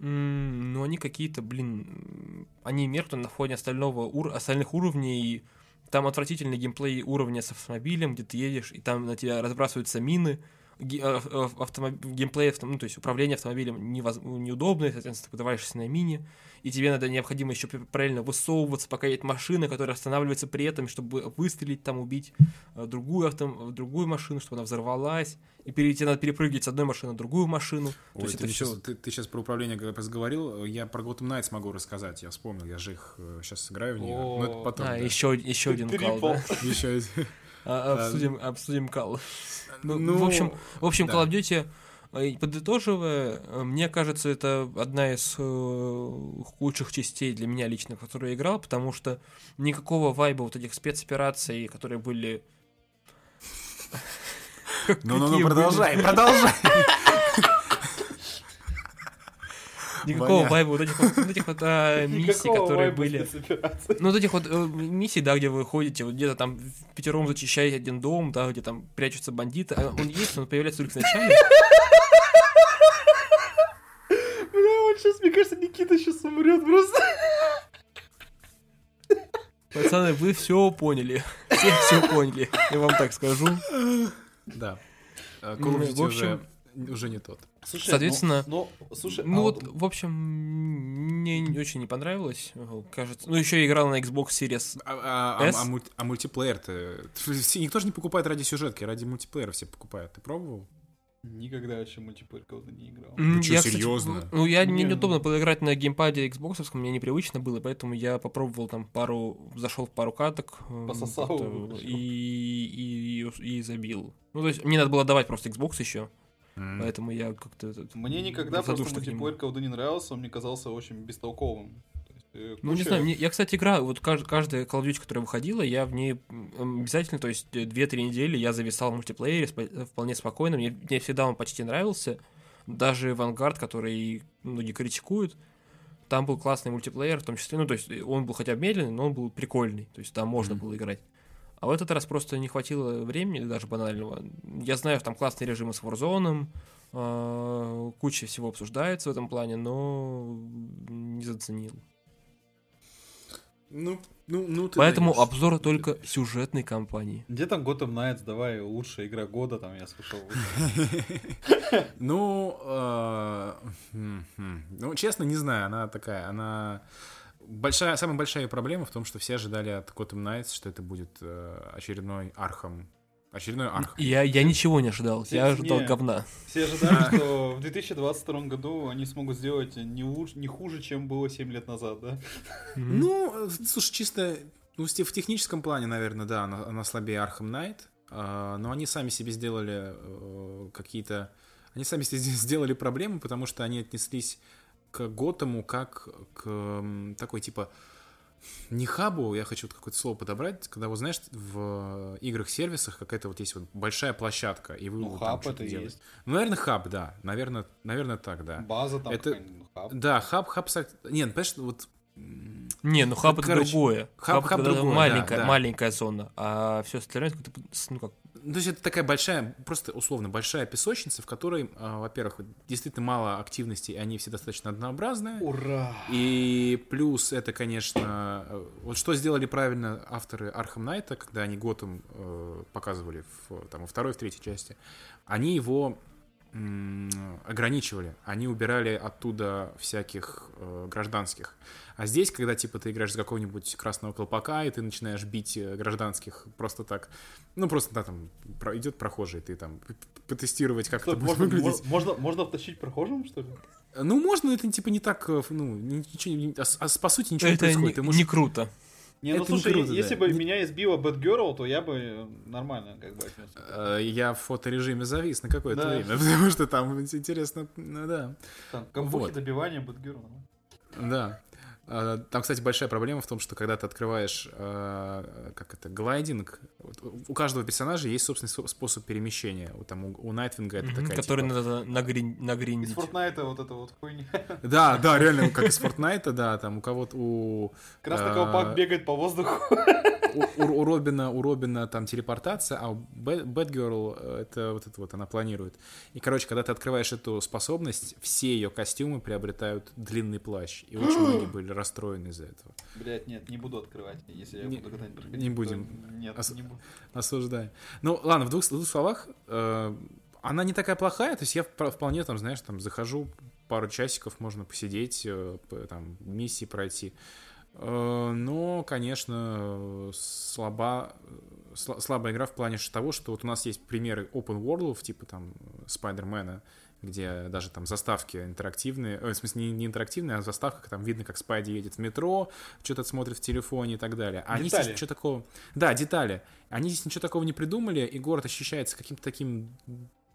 м, ну они какие-то, блин, они меркнут на фоне остального ур- остальных уровней. Там отвратительный геймплей уровня с автомобилем, где ты едешь, и там на тебя разбрасываются мины. Ге- а- а- автомо- Геймплей, авто- ну, то есть управление автомобилем невоз- неудобно, соответственно, ты подаваешься на мине, и тебе надо необходимо еще параллельно высовываться, пока едет машина, которая останавливается при этом, чтобы выстрелить, там, убить э, другую, авто, другую машину, чтобы она взорвалась, и перейти, надо перепрыгивать с одной машины на другую машину. То Ой, есть ты, это сейчас, все... ты, ты сейчас про управление говорил, я про Gotham Knights могу рассказать, я вспомнил, я же их сейчас сыграю в нее. О, Но это потом, А, да. еще, еще один кал, да? Еще А, Обсудим, обсудим кал. Ну, Ну, в общем, в общем, да. Call of Duty, э, подытоживая, э, мне кажется, это одна из э, худших частей для меня лично, которую я играл, потому что никакого вайба вот этих спецопераций, которые были... Ну-ну-ну, продолжай, продолжай. Никакого Ваня. вайба вот этих вот, вот этих вот а, миссий, которые были. Ну, вот этих вот э, миссий, да, где вы ходите, вот где-то там в пятером зачищаете один дом, да, где там прячутся бандиты. А Он есть, он появляется только в начале. Бля, вот сейчас, мне кажется, Никита сейчас умрет просто. Пацаны, вы все поняли. Все все поняли. Я вам так скажу. Да. Call of в Duty общем- уже, уже не тот. Слушай, Соответственно, ну, ну, слушай, Ну а вот, в общем, мне не- очень не понравилось, э, кажется. Ну, еще я играл на Xbox Series. А, а- а- S? а мульт- а мультиплеер-то... Никто же не покупает ради сюжетки, ради мультиплеера все покупают. Ты пробовал? Никогда вообще мультиплеер колда не играл. М, чё, я, кстати, серьёзно? ну, я, мне Не, неудобно ну- было играть на геймпаде Xbox, мне непривычно было, поэтому я попробовал там пару, зашел в пару каток м, Пососал его, и, и, и забил. Ну, то есть мне надо было давать просто Xbox еще, М. поэтому я как-то... этот, Мне никогда просто мультиплеер колды не нравился, он мне казался очень бестолковым. То есть, э, Ну, не куча- знаю, мне- я, кстати, играю, вот кажд- каждая Call of Duty, которая выходила, я в ней обязательно, то есть 2-3 недели я зависал в мультиплеере спо- вполне спокойно, мне, мне всегда он почти нравился, даже Vanguard, который многие критикуют, там был классный мультиплеер, в том числе, ну, то есть он был хотя бы медленный, но он был прикольный, то есть там можно Мгм. было играть. А А в этот раз просто не хватило времени, даже банального. Я знаю, что там классные режимы с Warzone, э, куча всего обсуждается в этом плане, но не заценил. Ну, ну, ну ты Поэтому даешь. обзор только сюжетной кампании. Где там Gotham Knights, давай, лучшая игра года, там, я слышал. Ну, э, м, м. ну, честно, не знаю, она такая, она... Большая, самая большая проблема в том, что все ожидали от Gotham Knights, что это будет э, очередной Архам. Очередной Архам. Я, я ничего не ожидал, я Не. ожидал говна. Все ожидали, что в 2022 году они смогут сделать не, луч- не хуже, чем было 7 лет назад, да? Ну, слушай, чисто ну, в те- в техническом плане, наверное, да, она, она слабее Arkham Knight, но они сами себе сделали э, какие-то... Они сами себе сделали проблемы, потому что они отнеслись к Готэму как к такой, типа, не хабу, я хочу вот какое-то слово подобрать, когда, вот знаешь, в играх-сервисах какая-то вот есть вот большая площадка, и вы Ну, вот там хаб что-то это делаете. есть. Ну, наверное, хаб, да, наверное, наверное, так, да. База там Это- ну, хаб. Да, хаб, хаб, са- нет, понимаешь, вот Не, ну хаб Ну, это короче, другое. хаб- хаб это другое, маленькая, да, да. маленькая зона, а все остальное это ну как, Ну, То есть это такая большая, просто условно большая песочница, в которой, а, во-первых, действительно мало активностей, и они все достаточно однообразные. Ура! И плюс это, конечно, э, вот что сделали правильно авторы Arkham Knight а, когда они Готэм э, показывали в, там, во второй, в третьей части, они его ограничивали, они убирали оттуда всяких э, гражданских. А здесь, когда типа ты играешь за какого-нибудь красного колпака, и ты начинаешь бить э, гражданских просто так, ну просто да, там про- идет прохожий, ты там потестировать, как Что, это будет можно, выглядеть. мо- можно, можно втащить прохожим, что ли? Ну, можно, это типа не так, э, ну, ничего, не- а а по сути ничего не это не, происходит. Ты можешь- не круто. Не, ну Это не слушай, круто, если да. бы Не- меня избила Бэтгерл, то я бы нормально как бы отнесся. Э, Я в фоторежиме завис на какое-то Да. время, потому что там интересно, ну да, Там, кампухи Вот. добивания Бэтгерл. нормально. да. А, Там, кстати, большая проблема в том, что когда ты открываешь, э, как это, глайдинг, у каждого персонажа есть собственный со- способ перемещения. Вот там у, Найтвинга это Мгм, такая, который типа- надо нагрин- Из нагриндить. Фортнайта вот это вот хуйня. Да, да, реально, как из Фортнайта, да, там у кого-то, у, Красный колпак бегает по воздуху. у, у- у Робина, у Робина там телепортация, а у Бэ- Бэтгерл э, это вот это вот она планирует. И, короче, когда ты открываешь эту способность, все ее костюмы приобретают длинный плащ. И очень многие были расстроены из-за этого. Блять, нет, не буду открывать, если я Не- буду когда-нибудь проходить. не будем. Нет, Ос- не буду. Осуждаю. Ну, ладно, в двух, в двух словах, э, она не такая плохая, то есть я вполне там, знаешь, там захожу, пару часиков можно посидеть, э, там, миссии пройти. Э, Но, конечно, слаба, сла- слабая игра в плане того, что вот у нас есть примеры open world, типа там Спайдермена, где даже там заставки интерактивные, э, в смысле не, не интерактивные, а заставка, там видно, как Спайди едет в метро, что-то смотрит в телефоне и так далее. А они здесь Детали. ничего такого... Да, детали. Они здесь ничего такого не придумали, и город ощущается каким-то таким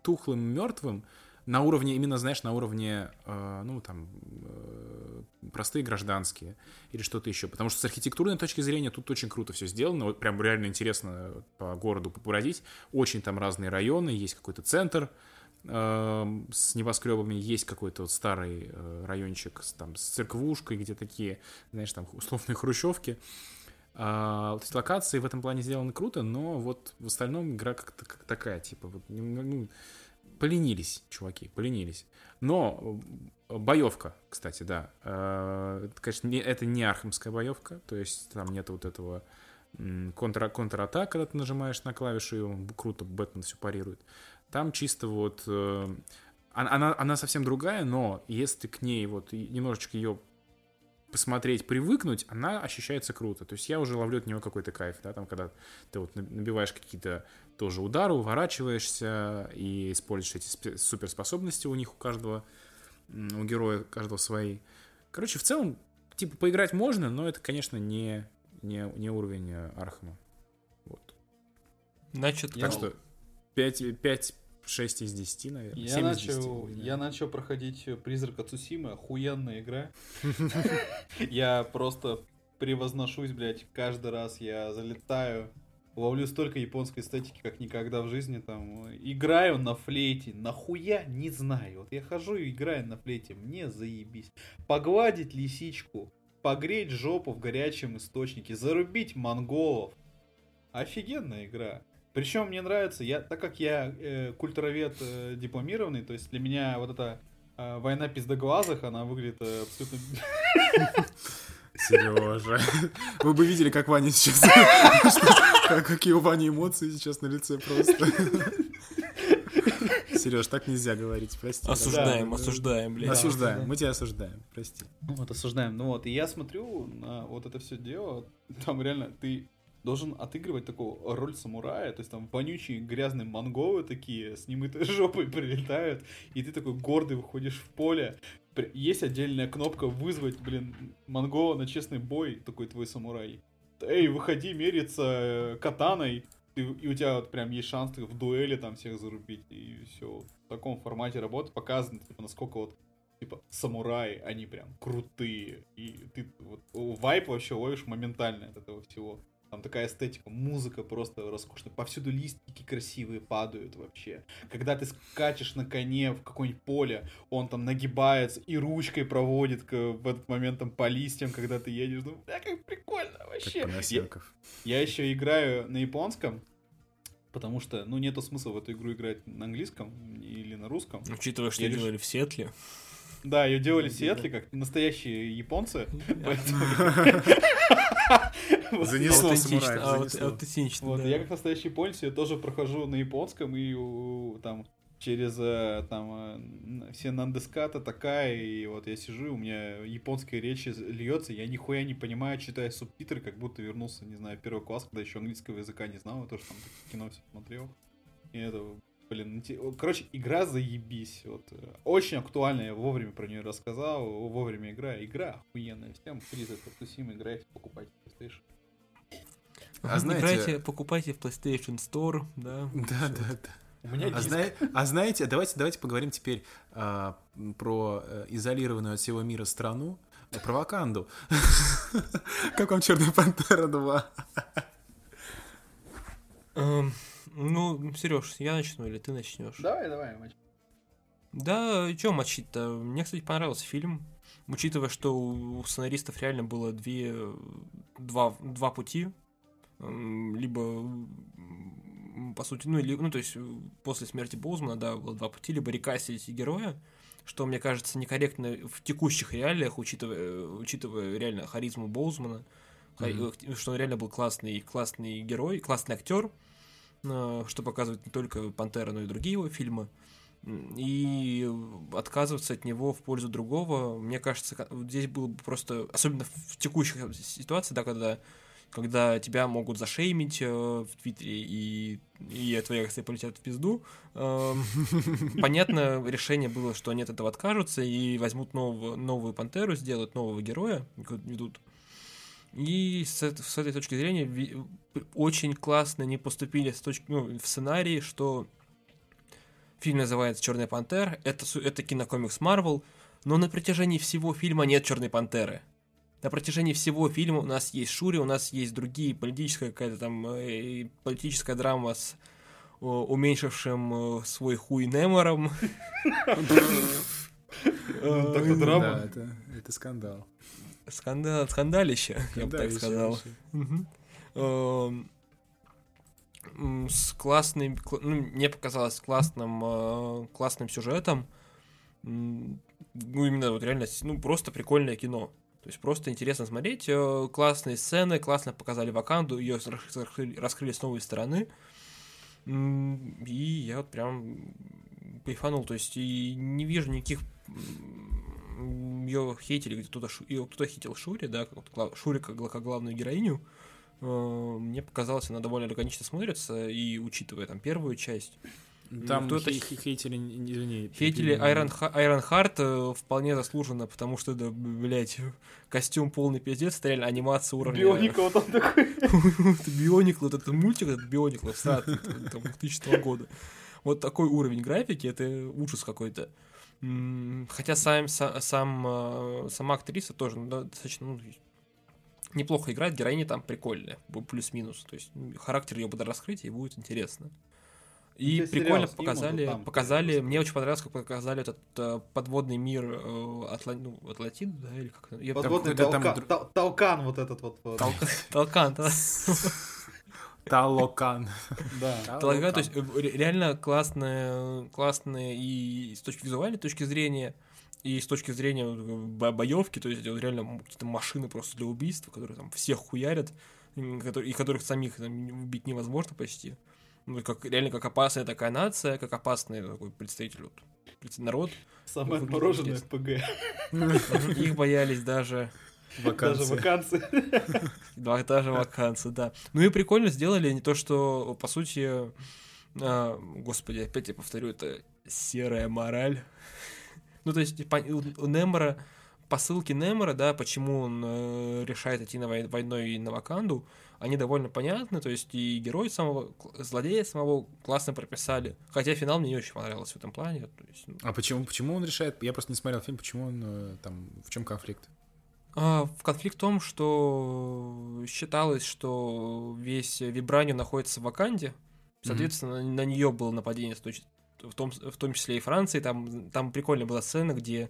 тухлым, мертвым, на уровне, именно, знаешь, на уровне, э, ну, там, э, простые гражданские или что-то еще. Потому что с архитектурной точки зрения тут очень круто все сделано. Вот прям реально интересно по городу побродить. Очень там разные районы, есть какой-то центр с небоскребами, есть какой-то вот старый э, райончик там, с церквушкой, где такие, знаешь, там условные хрущевки. А, то есть локации в этом плане сделаны круто, но вот в остальном игра как-то как такая, типа, вот, ну, ну, поленились, чуваки, поленились. Но э, боевка, кстати, да. Э, это, конечно, не, это не архамская боевка, то есть там нет вот этого контра, контратак, когда ты нажимаешь на клавишу, и он круто Бэтмен все парирует. Там чисто вот... э, она, она, она совсем другая, но если к ней вот немножечко ее посмотреть, привыкнуть, она ощущается круто. То есть я уже ловлю от нее какой-то кайф, да, там, когда ты вот набиваешь какие-то тоже удары, уворачиваешься и используешь эти суперспособности у них у каждого, у героя каждого свои. Короче, в целом, типа, поиграть можно, но это, конечно, не, не, не уровень э, Архама. Вот. Значит, Так что 5, 5, 6 из 10, наверное. Я 7 из 10, начал, да. я начал проходить Призрака Цусимы, охуенная игра. Я просто превозношусь, блядь, каждый раз я залетаю, ловлю столько японской эстетики, как никогда в жизни, там, играю на флейте, нахуя, не знаю, вот я хожу и играю на флейте, мне заебись. Погладить лисичку, погреть жопу в горячем источнике, зарубить монголов, офигенная игра. Причем мне нравится, я, так как я э, культуровед э, дипломированный, то есть для меня вот эта э, война пиздоглазых, она выглядит э, абсолютно... Сережа. Вы бы видели, как Ваня сейчас... Какие у Вани эмоции сейчас на лице просто. Сереж, так нельзя говорить, прости. Осуждаем, Да, осуждаем, блядь. Осуждаем, мы тебя осуждаем, прости. Вот, осуждаем. Ну вот, и я смотрю на вот это все дело, там реально ты должен отыгрывать такую роль самурая, то есть там вонючие грязные монголы такие с немытой жопой прилетают, и ты такой гордый выходишь в поле. Есть отдельная кнопка вызвать, блин, монгола на честный бой, такой твой самурай. Эй, выходи мериться э, катаной, и, и у тебя вот прям есть шанс в дуэли там всех зарубить, и все. В таком формате работы показано, типа, насколько вот типа, самураи, они прям крутые. И ты вот вайп вообще ловишь моментально от этого всего. Там такая эстетика, музыка просто роскошная. Повсюду листики красивые падают вообще. Когда ты скачешь на коне в какое-нибудь поле, он там нагибается и ручкой проводит в этот момент там по листьям, когда ты едешь. Ну, бля, как прикольно Как вообще. Я, Панасенков. я еще играю на японском, потому что, ну, нету смысла в эту игру играть на английском или на русском. Учитывая, что Я делали в Сиэтле. Да, ее делали в Сиэтле, как настоящие японцы. Поэтому... Вот. Занесло Аутентично, самураев, занесло. аутентично, Вот, да. я как настоящий я тоже прохожу на японском и там через э, там э, все нандеската такая, и вот я сижу, у меня японская речь льется, я нихуя не понимаю, читаю субтитры, как будто вернулся, не знаю, первый класс, когда еще английского языка не знал, я тоже там кино все смотрел. И это, блин, короче, игра заебись. Вот. э, Очень актуально, я вовремя про нее рассказал, вовремя игра. Игра охуенная. Всем призы Тусим играйте, покупайте PlayStation. А знаете- Играйте, покупайте в PlayStation Store, да. Да, да, да. У меня А, зна- а знаете, давайте, давайте поговорим теперь а, про э, изолированную от всего мира страну, э, про Ваканду. Как вам Черная Пантера 2? Эм, Ну, Сереж, я начну или ты начнешь? Давай, давай. Да, что мочить-то? Мне, кстати, понравился фильм. Учитывая, что у сценаристов реально было две, два, два пути. Либо, по сути, ну, или, ну, то есть, э, после смерти Боузмана, да, было два пути. Либо рекастить героя, что, мне кажется, некорректно в текущих реалиях, учитывая, э, учитывая реально харизму Боузмана, э, что он реально был классный, классный герой, классный актер, что показывает не только Пантера, но и другие его фильмы. И отказываться от него в пользу другого, мне кажется, здесь было бы просто, особенно в текущих ситуациях, да, когда, когда тебя могут зашеймить э, в Твиттере и, и твои акции полетят в пизду, эм, понятно, решение было, что они от этого откажутся и возьмут нового, новую пантеру, сделают нового героя, ведут. И с, с этой точки зрения очень классно не поступили с точки, ну, в сценарии, что фильм называется Черная пантера, это, это кинокомикс Марвел, но на протяжении всего фильма нет Черной пантеры. На протяжении всего фильма у нас есть Шури, у нас есть другие политическая какая-то там э, политическая драма с э, уменьшившим э, свой хуй Немором. Ну, так драма. Да, это, это скандал. Скандал, скандалище, я бы так сказал. Эм, С классным, кла- ну, мне показалось классным, классным сюжетом. Ну, именно вот реально, ну, просто прикольное кино. То есть просто интересно смотреть. э, Классные сцены, классно показали Ваканду, ее раскрыли, с новой стороны. И я вот прям кайфанул. То есть и не вижу никаких ее хейтили, где кто-то шу- кто-то хейтил Шури, да, вот Шури как, как главную героиню. Э, Мне показалось, она довольно органично смотрится, и учитывая там первую часть. Там кто-то хей- хей- хейтили, не- извини. Хейтили. Айрон, Ха- Айрон Харт э, вполне заслуженно, потому что, да, блять, костюм полный пиздец, это реально анимация уровня... Бионика вот он такой. Это Бионикл, вот этот мультик, этот Бионикл, всратый, там, 2000 года. Вот такой уровень графики, это ужас какой-то. Хотя сам, са- сам, э, сама актриса тоже ну, достаточно ну, неплохо играет, героиня там прикольная, плюс-минус. То есть характер ее буду раскрыть, и будет интересно. И Тебе сериал прикольно снимут, показали, там показали, мне очень понравилось, как показали этот э, подводный мир э, Атла- ну, Атлантиды, да, или как это? Подводный там толка- дру- тол- толкан вот этот вот. вот. Толк- Толкан, да. Талокан. Да. Талага, то есть э, ре- реально классная, классная и с точки визуальной точки зрения, и с точки зрения бо- боевки, то есть вот реально какие-то машины просто для убийства, которые там всех хуярят, и которых самих там, убить невозможно почти. Ну, как, реально как опасная такая нация, как опасный такой представитель, вот, представитель народ. Самое отмороженное. ПГ. Их боялись даже Даже Вакансия. вакансии. Два даже вакансии, да. Ну и прикольно сделали не то, что, по сути, а, господи, опять я повторю, это серая мораль. Ну, то есть, у у Немора, посылки Немора, да, почему он э, решает идти на вой- войной на Ваканду, они довольно понятны, то есть и герой самого, злодея самого классно прописали. Хотя финал мне не очень понравился в этом плане. То есть, ну, А почему, почему он решает? Я просто не смотрел фильм, почему он э, там, в чем конфликт? А, в конфликт в том, что считалось, что весь Вибраниум находится в Ваканде, соответственно, на нее было нападение, в том, в том числе и Франции. Там, там прикольная была сцена, где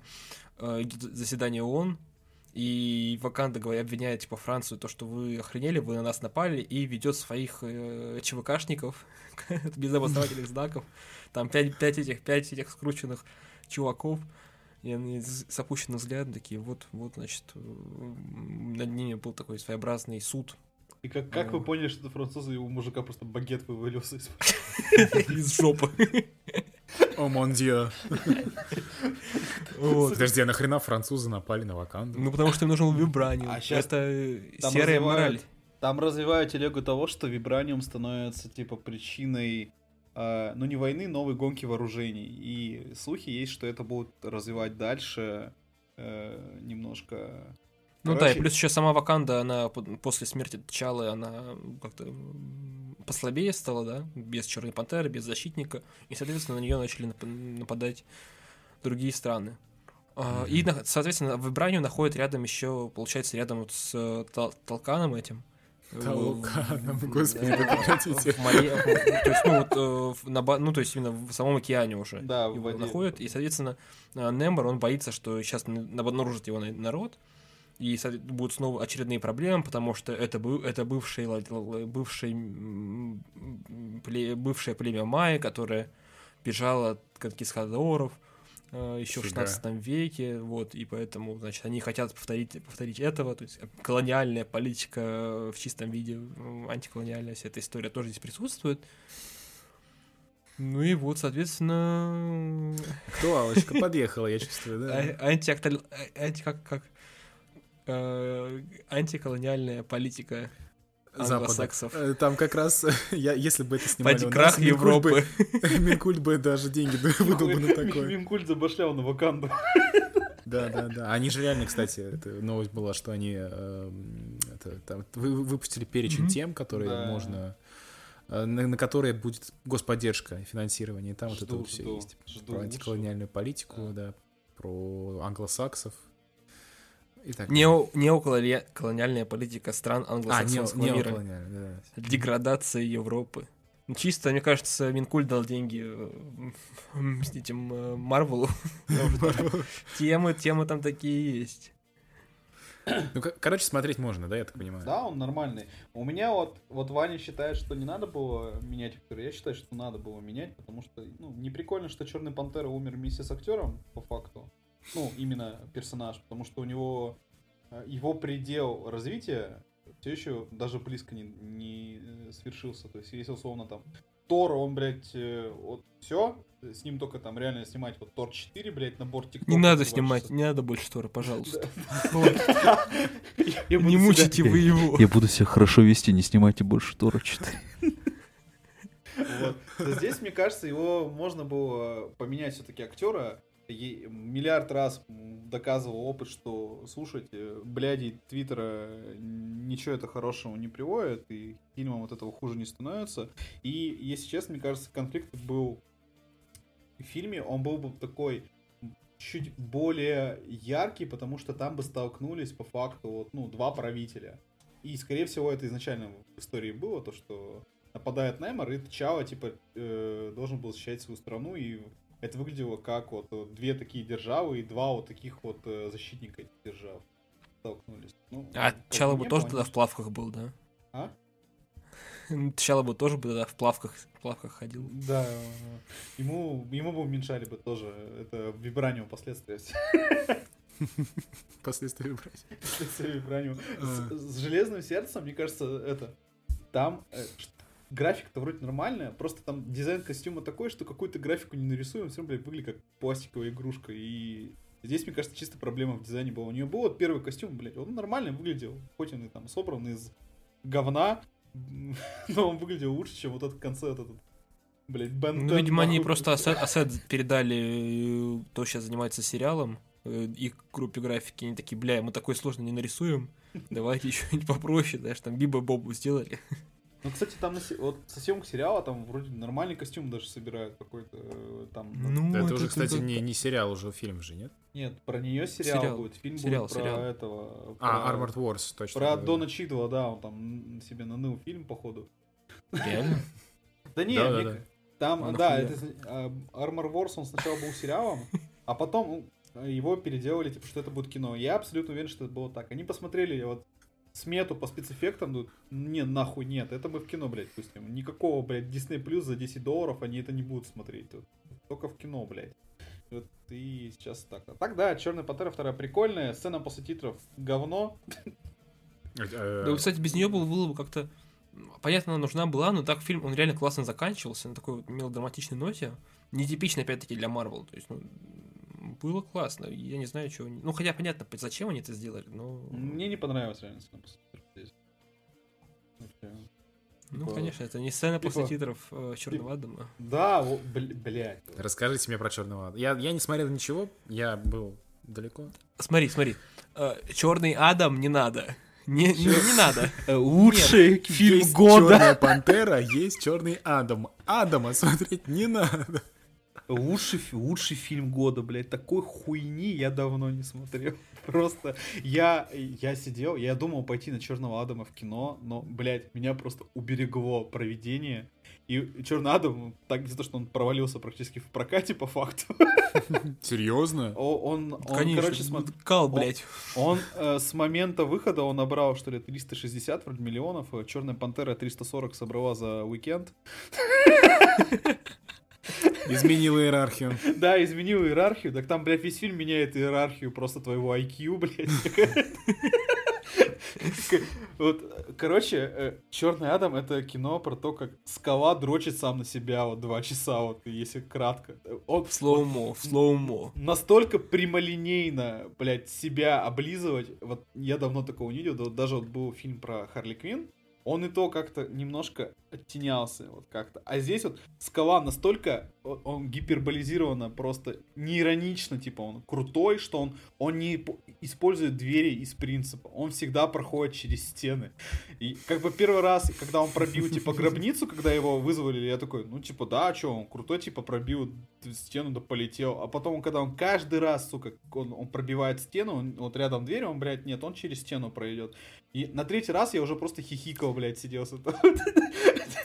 э, идет заседание ООН, и Ваканда говорит, обвиняет типа Францию, то, что вы охренели, вы на нас напали, и ведет своих э, ЧВКшников без обосновательных знаков. Там пять, пять этих, пять этих скрученных чуваков. И они с с опущенным взглядом такие, вот, вот, значит, э, над ними был такой своеобразный суд И как, как вы поняли, что это французы, и у мужика просто багет вывалился из из жопы. О, мон. Вот. Подожди, а нахрена французы напали на Ваканду? Ну, потому что им нужен вибраниум. А щас Это э, серая мораль. Там развивают телегу того, что вибраниум становится типа причиной, э, ну не войны, новой гонки вооружений. И слухи есть, что это будут развивать дальше э, немножко. Ну да, Короче, и плюс еще сама Ваканда, она после смерти Чалы, она как-то послабее стала, да, без Черной Пантеры, без Защитника, и, соответственно, на нее начали нап- нападать другие страны. А, И, соответственно, в Вибранию находят рядом еще, получается, рядом вот с э, Тал- Толканом этим. Толканом, В- господи, э, прекратите. То есть, ну, вот, э, на ну, то есть, именно в самом океане уже Да, его находят. И, соответственно, э, Нембер, он боится, что сейчас обнаружит его на- народ, и будут снова очередные проблемы, потому что это, бы- это бывший, бывший, пле- бывшее племя Майя, которое бежало от конкистадоров э, еще в Фига. 16 веке, вот, и поэтому, значит, они хотят повторить, повторить этого, то есть колониальная политика в чистом виде, антиколониальная вся эта история тоже здесь присутствует. Ну и вот, соответственно, Актуалочка подъехала, я чувствую, да? а- антиакталь- а- анти как как э, антиколониальная политика Запада. англосаксов. Э, Там как раз, я, если бы это снимали Поди у нас, крах Минкульт бы- Европы. Минкульт бы даже деньги выдал бы на такое. Минкульт забашлял на ваканду. Да, да, да. Они же реально, кстати, это новость была, что они эм, это, там, вы- выпустили перечень Мгм. тем, которые Да. можно э, на, на которые будет господдержка финансирование. И там вот это Жду, вот все жду, есть. жду Про антиколониальную политику, да, про англосаксов и так далее. Нео, неоколониальная политика стран А, англосаксонского нео- мира. да. Деградация Европы. Ну, Чисто, мне кажется, Минкуль дал деньги э, с этим Марвелу. Темы, темы там такие есть. Ну, ко- короче, смотреть можно, да, я так понимаю? Да, он нормальный. У меня вот, вот Ваня считает, что не надо было менять актера. Я считаю, что надо было менять, потому что, ну, не прикольно, что Черный Пантера умер вместе с актером, по факту. Ну, именно персонаж, потому что у него э, его предел развития все еще даже близко не, не э, свершился. То есть, если условно там Тор, он, блядь, э, вот все, с ним только там реально снимать вот Тор 4, блядь, набор ТикТока. Не надо снимать, не надо больше Тора, пожалуйста. Не мучите вы его. Я буду себя хорошо вести, не снимайте больше Тора 4. Вот. То Здесь, мне кажется, его можно было поменять все-таки актера. Миллиард раз доказывал опыт, что, слушайте, бляди Твиттера ничего это хорошего не приводит, и фильмом от этого хуже не становится. И, если честно, мне кажется, конфликт был в фильме, он был бы такой чуть более яркий, потому что там бы столкнулись по факту вот, ну, два правителя. И, скорее всего, это изначально в истории было, то, что нападает Неймар, и Чао, типа, э, должен был защищать свою страну, и это выглядело как вот э, две такие державы и два вот таких вот э, защитника этих держав столкнулись. Ну, А мне, тоже по- тогда в плавках был, да? А? Сначала бы тоже бы тогда в плавках, в плавках ходил. Да, ему, ему бы уменьшали бы тоже это вибраниум последствия. Последствия вибрации. Последствия вибраниум. А. С, с железным сердцем, мне кажется, это там графика-то вроде нормальная, просто там дизайн костюма такой, что какую-то графику не нарисуем, все равно, блядь, выглядит как пластиковая игрушка. И здесь, мне кажется, чисто проблема в дизайне была. У нее был вот первый костюм, блядь, он нормально выглядел, хоть он и там собран из говна, но он выглядел лучше, чем вот этот конце вот этот, блядь, Бен Ну, видимо, они просто ассет, ассет передали, э, кто сейчас занимается сериалом, э, их группе графики, они такие, бля, мы такой сложно не нарисуем, давайте еще-нибудь попроще, знаешь, там Биба Бобу сделали. Ну, кстати, там вот со съемок сериала там вроде нормальный костюм даже собирают какой-то э, там. Ну, это, уже, кстати, не, не сериал, уже фильм же, нет? Нет, про нее сериал, Сериал. будет. Фильм Сериал, будет про сериал. этого. А, про- Armored Wars, точно. Про да-да-да. Дона Чидова, да, он там себе наныл фильм, походу. Реально? Да не, там, А да, это э, Armor Wars, он сначала был сериалом, а потом его переделали, типа, что это будет кино. Я абсолютно уверен, что это было так. Они посмотрели вот смету по спецэффектам, ну, не, нахуй нет, это мы в кино, блядь, пустим. Никакого, блядь, Disney Plus за 10 долларов они это не будут смотреть. Вот Только в кино, блядь. Вот и сейчас так. А так, да, Черная Пантера вторая прикольная, сцена после титров говно. Э, Да, кстати, без нее было, было бы как-то... Понятно, она нужна была, но так фильм, он реально классно заканчивался на такой вот мелодраматичной ноте. Нетипично, опять-таки, для Марвел. То есть, ну, было классно. Я не знаю, чего... они- Ну, хотя понятно, зачем они это сделали, но... Мне не понравилась реально сцена после титров здесь. Ну, типа- конечно, это не сцена после типа- титров э, Черного Адама. Да, о, бл- блядь. Расскажите мне про Черного Ада. Я, я не смотрел ничего, я был далеко. Смотри, смотри. Черный Адам не надо. Не, не, не надо. Лучший фильм есть года. Черная Пантера, есть Черный Адам. Адама смотреть не надо. Лучший, лучший фильм года, блядь. Такой хуйни я давно не смотрел. Просто я, я сидел, я думал пойти на Черного Адама в кино, но, блядь, меня просто уберегло проведение. И Черный Адам, так из-за того, что он провалился практически в прокате по факту. Серьезно? Он, он, Конечно, короче, смо- кал, он- блядь. Он э, с момента выхода он набрал, что ли, 360 вроде миллионов. Черная Пантера 340 собрала за уикенд. Изменил иерархию. Да, изменил иерархию. Так там, блядь, весь фильм меняет иерархию просто твоего IQ, блядь. Вот, короче, Черный Адам это кино про то, как скала дрочит сам на себя вот два часа, вот если кратко. Он В slow-mo, в slow-mo. настолько прямолинейно, блядь, себя облизывать. Вот я давно такого не видел. да вот даже вот был фильм про Харли Квин. Он и то как-то немножко оттенялся, вот как-то. А здесь вот скала настолько, он гиперболизированно, просто неиронично, типа он крутой, что он, он не использует двери из принципа. Он всегда проходит через стены. И как бы первый раз, когда он пробил, типа, гробницу, когда его вызвали, я такой, ну, типа, да, что, он крутой, типа, пробил стену, да полетел. А потом, когда он каждый раз, сука, он, он пробивает стену, он- вот рядом дверь, он, блядь, нет, он через стену пройдет. И на третий раз я уже просто хихикал, блядь, сидел.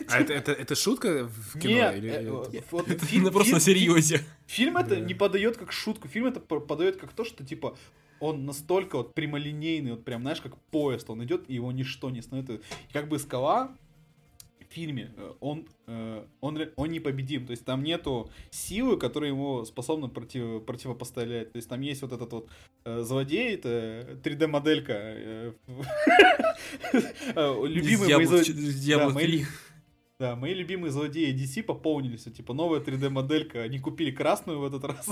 А это, это, это шутка в кино? Нет, или- э, вот Это фильм- просто на фильм- серьезе. Фильм это Да. не подает как шутку, фильм это по- подает как то, что типа он настолько вот прямолинейный, вот прям, знаешь, как поезд, он идет, и его ничто не остановит. И как бы скала в фильме, э, он, э, он, ре- он непобедим, то есть там нету силы, которая ему способна против, противопоставлять. То есть там есть вот этот вот э, злодей, это 3D-моделька. э, Любимый мои да, мои любимые злодеи DC пополнились. Типа новая 3D-моделька. Они купили красную в этот раз.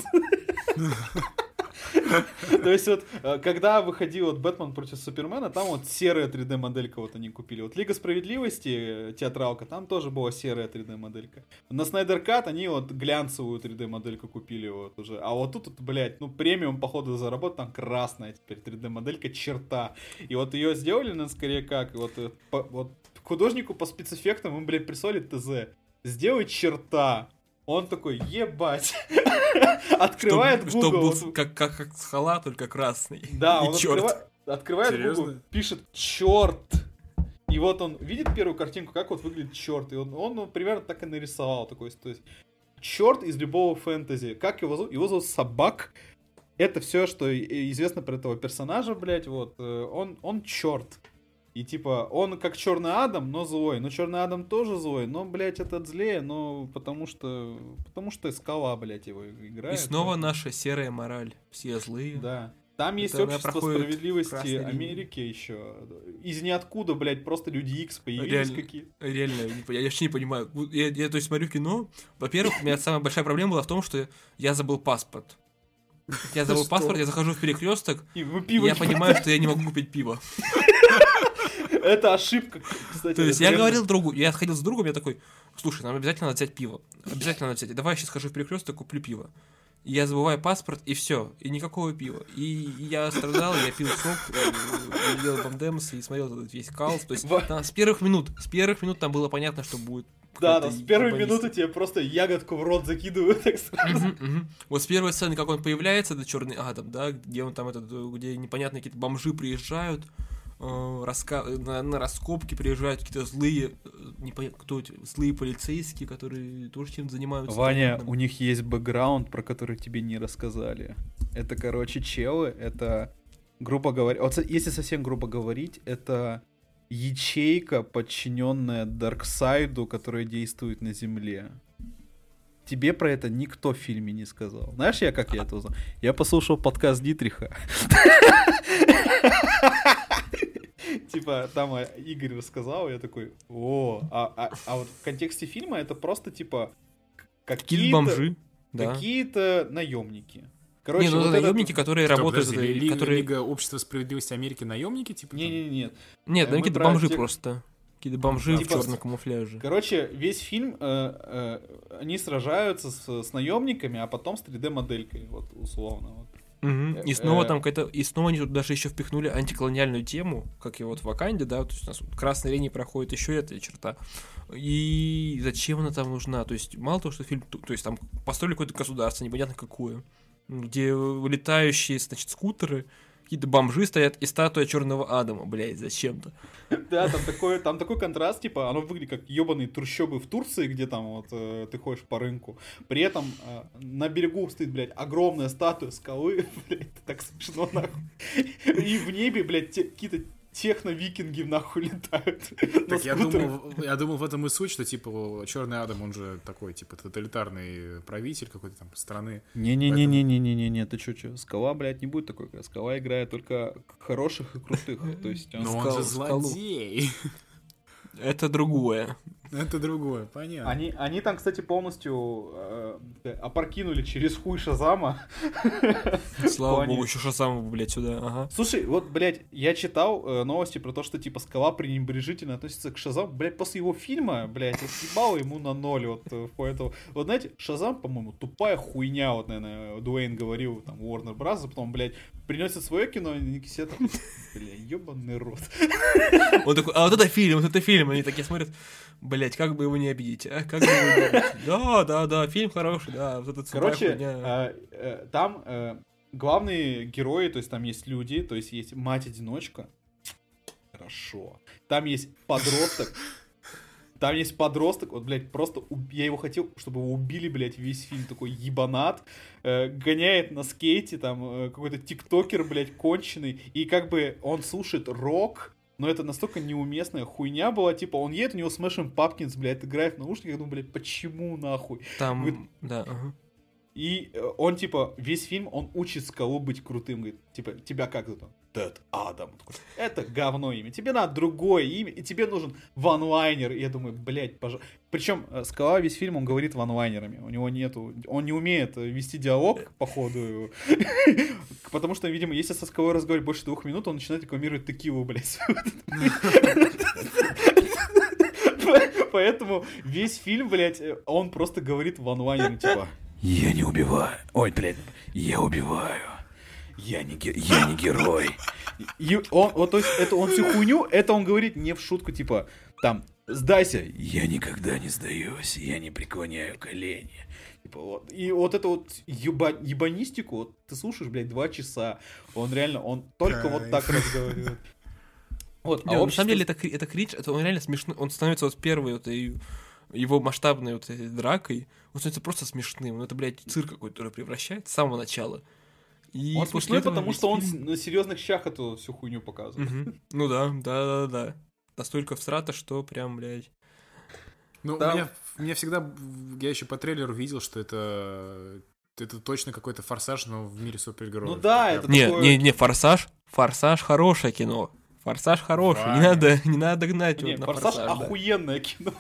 То есть вот, э, когда выходил вот Бэтмен против Супермена, там вот серая 3D-моделька вот они купили. Вот Лига Справедливости, э, театралка, там тоже была серая 3D-моделька. На Снайдер Кат они вот глянцевую 3D-модельку купили вот уже. А вот тут, блядь, ну премиум, походу, заработал, там красная теперь 3D-моделька, черта. И вот ее сделали, на скорее как, вот, э, вот художнику по спецэффектам им, блядь, прислали ТЗ. Сделай черта. Он такой, ебать. Открывает Google. был как, как, как только красный. Да, он открывает Серьезно? Google, пишет черт. И вот он видит первую картинку, как вот выглядит черт. И он, он ну, примерно так и нарисовал. Такой, то есть, черт из любого фэнтези. Как его зовут? Его зовут Собак. Это все, что известно про этого персонажа, блядь, вот. э, Он, он черт. И типа, он как Черный Адам, но злой. Но Черный Адам тоже злой, но, блядь, этот злее, но потому что. Потому что скала, блядь, его играет. И снова наша серая мораль. Все злые. Да. Там есть Это общество справедливости. Америки еще. Из ниоткуда, блядь, просто люди Икс появились Реально. какие Реально, я вообще не понимаю. Я, я, то есть, смотрю кино. Во-первых, у меня самая большая проблема была в том, что я забыл паспорт. Я забыл паспорт, я захожу в перекресток, И я понимаю, что я не могу купить пиво. Это ошибка, кстати. То есть я говорил другу, я сходил с другом, я такой, слушай, нам обязательно надо взять пиво. Обязательно надо взять. Давай я сейчас схожу в перекресток, куплю пиво. И я забываю паспорт, и все, и никакого пива. И я страдал, я пил сок, э, ел бомдемс и смотрел этот весь калс. То есть там с первых минут, с первых минут там было понятно, что будет. Да, да, с первой ебанистый. минуты тебе просто ягодку в рот закидывают, так сразу. Мгм, мгм. Вот с первой сцены, как он появляется, это черный Адам, да, где он там этот, где непонятные какие-то бомжи приезжают, раска- на, на раскопки приезжают какие-то злые, э, непонятно кто эти, злые полицейские, которые тоже чем-то занимаются. Ваня, там, у них есть бэкграунд, про который тебе не рассказали. Это, короче, челы, это, грубо говоря, вот если совсем грубо говорить, это ячейка, подчиненная Дарксайду, которая действует на Земле. Тебе про это никто в фильме не сказал. Знаешь, я как я это узнал? Я послушал подкаст Дитриха. Типа, там э, Игорь рассказал, я такой, о, а, а- а вот в контексте фильма это просто, типа, Какие-то какие-то бомжи. Да. какие-то наемники. Короче, не, ну вот это этот- наемники, которые Что, работают, подожди, Ли- которые... Лига общества справедливости Америки наемники, типа? там? Не-не-не. Нет, Э, ну мы какие-то бомжи тех- просто. Какие-то бомжи в Типа черном камуфляже. Короче, весь фильм э, э, они сражаются с, с наемниками, а потом с 3D-моделькой, вот условно. Вот. Э, И снова э. там какая-то... И снова они тут даже еще впихнули антиколониальную тему, как и вот в Ваканде, да, то есть у нас красной линии проходит еще эта черта. И зачем она там нужна? То есть мало того, что фильм... То есть там построили какое-то государство, непонятно какое, где вылетающие, значит, скутеры, какие-то бомжи стоят и статуя черного Адама, блядь, зачем-то. Да, там такой, там такой контраст, типа, оно выглядит как ебаные трущобы в Турции, где там вот э, ты ходишь по рынку. При этом э, на берегу стоит, блядь, огромная статуя скалы, блядь, так смешно, нахуй. И в небе, блядь, какие-то техно-викинги нахуй летают. Так я думал, я думал в этом и суть, что типа Черный Адам, он же такой, типа, тоталитарный правитель какой-то там страны. Не-не-не-не-не-не-не, ты чё, чё? Скала, блядь, не будет такой. Скала играет только хороших и крутых. То есть он- Но он же скалу. злодей. Это другое. Это другое, понятно. Они, они там, кстати, полностью э, опрокинули через хуй Шазама. Слава богу, еще Шазам, блядь, сюда, ага. Слушай, вот, блядь, я читал э, новости про то, что, типа, Скала пренебрежительно относится к Шазаму. Блядь, после его фильма, блядь, ебало ему на ноль, вот, э, поэтому... Вот, знаете, Шазам, по-моему, тупая хуйня, вот, наверное, Дуэйн говорил, там, Warner Bros., а потом, блядь, приносит свое кино, и все такой, бля, ебаный рот. Он такой, а вот это фильм, вот это фильм. Они такие смотрят, блять, как бы его не обидеть, а? Как бы его не обидеть? Да, да, да, фильм хороший, да, вот этот Короче, хуйня. э, там э, главные герои, то есть там есть люди, то есть есть мать-одиночка. Хорошо. Там есть подросток. Там есть подросток, вот, блядь, просто уб- я его хотел, чтобы его убили, блядь, весь фильм такой ебанат, э, гоняет на скейте, там, э, какой-то тиктокер, блядь, конченый, и как бы он слушает рок, но это настолько неуместная хуйня была, типа, он едет, у него Smashing Pumpkins, блядь, играет в наушниках, я думаю, блядь, почему нахуй? Там, вы- да, ага. И э, он, типа, весь фильм, он учит скалу быть крутым. Говорит, типа, тебя как зовут? Дэд Адам. Это говно имя. Тебе надо другое имя, и тебе нужен ванлайнер. И я думаю, блядь, пожалуйста. Причем Скала весь фильм, он говорит ванлайнерами. У него нету... Он не умеет э, вести диалог, походу. Потому что, видимо, если со Скалой разговаривать больше двух минут, он начинает рекламировать текилу, блядь. Поэтому весь фильм, блядь, э, он просто говорит ванлайнерами, типа... Я не убиваю. Ой, блядь, я убиваю. Я не, ге- я не герой. И он, вот, то есть, это он всю хуйню, это он говорит не в шутку, типа, там, сдайся. Я никогда не сдаюсь, я не преклоняю колени. Типа, вот. И вот эту вот еба- ебанистику, вот, ты слушаешь, блядь, два часа. Он реально, он только вот так разговаривает. Вот, а на общество- самом деле это, это кринж, это он реально смешно. Он становится вот первой вот и- его масштабной вот этой дракой, он становится просто смешным. Ну, это, блядь, цирк какой-то который превращает с самого начала. И Он смешной, потому что он фильм- на серьезных щах эту всю хуйню показывает. Мгм. Ну да, да, да, да. Настолько всрато, что прям, блядь. Ну, Да. у меня, у меня всегда, я еще по трейлеру видел, что это, это точно какой-то форсаж, но в мире супергероев. Ну да, это Не, такое- не, не, Форсаж. Форсаж хорошее кино. Форсаж хороший. Не Правильно. надо, не надо гнать Не, вот на Форсаж Форсаж. да. охуенное кино.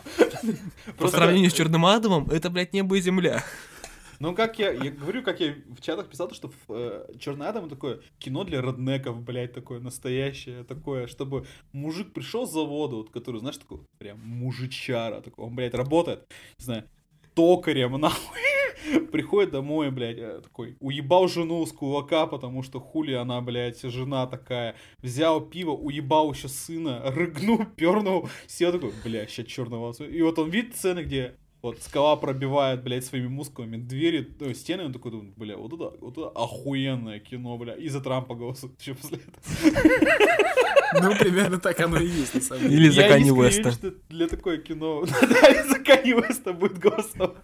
По сравнению с Черным Адамом, это, блядь, небо и земля. Ну, как я, я говорю, как я в чатах писал, то, что Черный Адам такое кино для роднеков, блядь, такое настоящее, такое, чтобы мужик пришел с завода, вот, который, знаешь, такой прям мужичара, такой, он, блядь, работает, не знаю, токарем, нахуй, приходит домой, блядь, э, такой, уебал жену с кулака, потому что хули она, блядь, жена такая, взял пиво, уебал еще сына, рыгнул, пернул, сел такой, бля, сейчас черного. И вот он видит сцены, где вот скала пробивает, блядь, своими мускулами двери, ну, стены, и он такой думает, бля, вот это, вот это охуенное кино, бля, и за Трампа голосует еще после этого. Ну, примерно так оно и есть, на самом деле. Или за Канни Уэста. что для такое кино, да, и за Канни Уэста будет голосовать.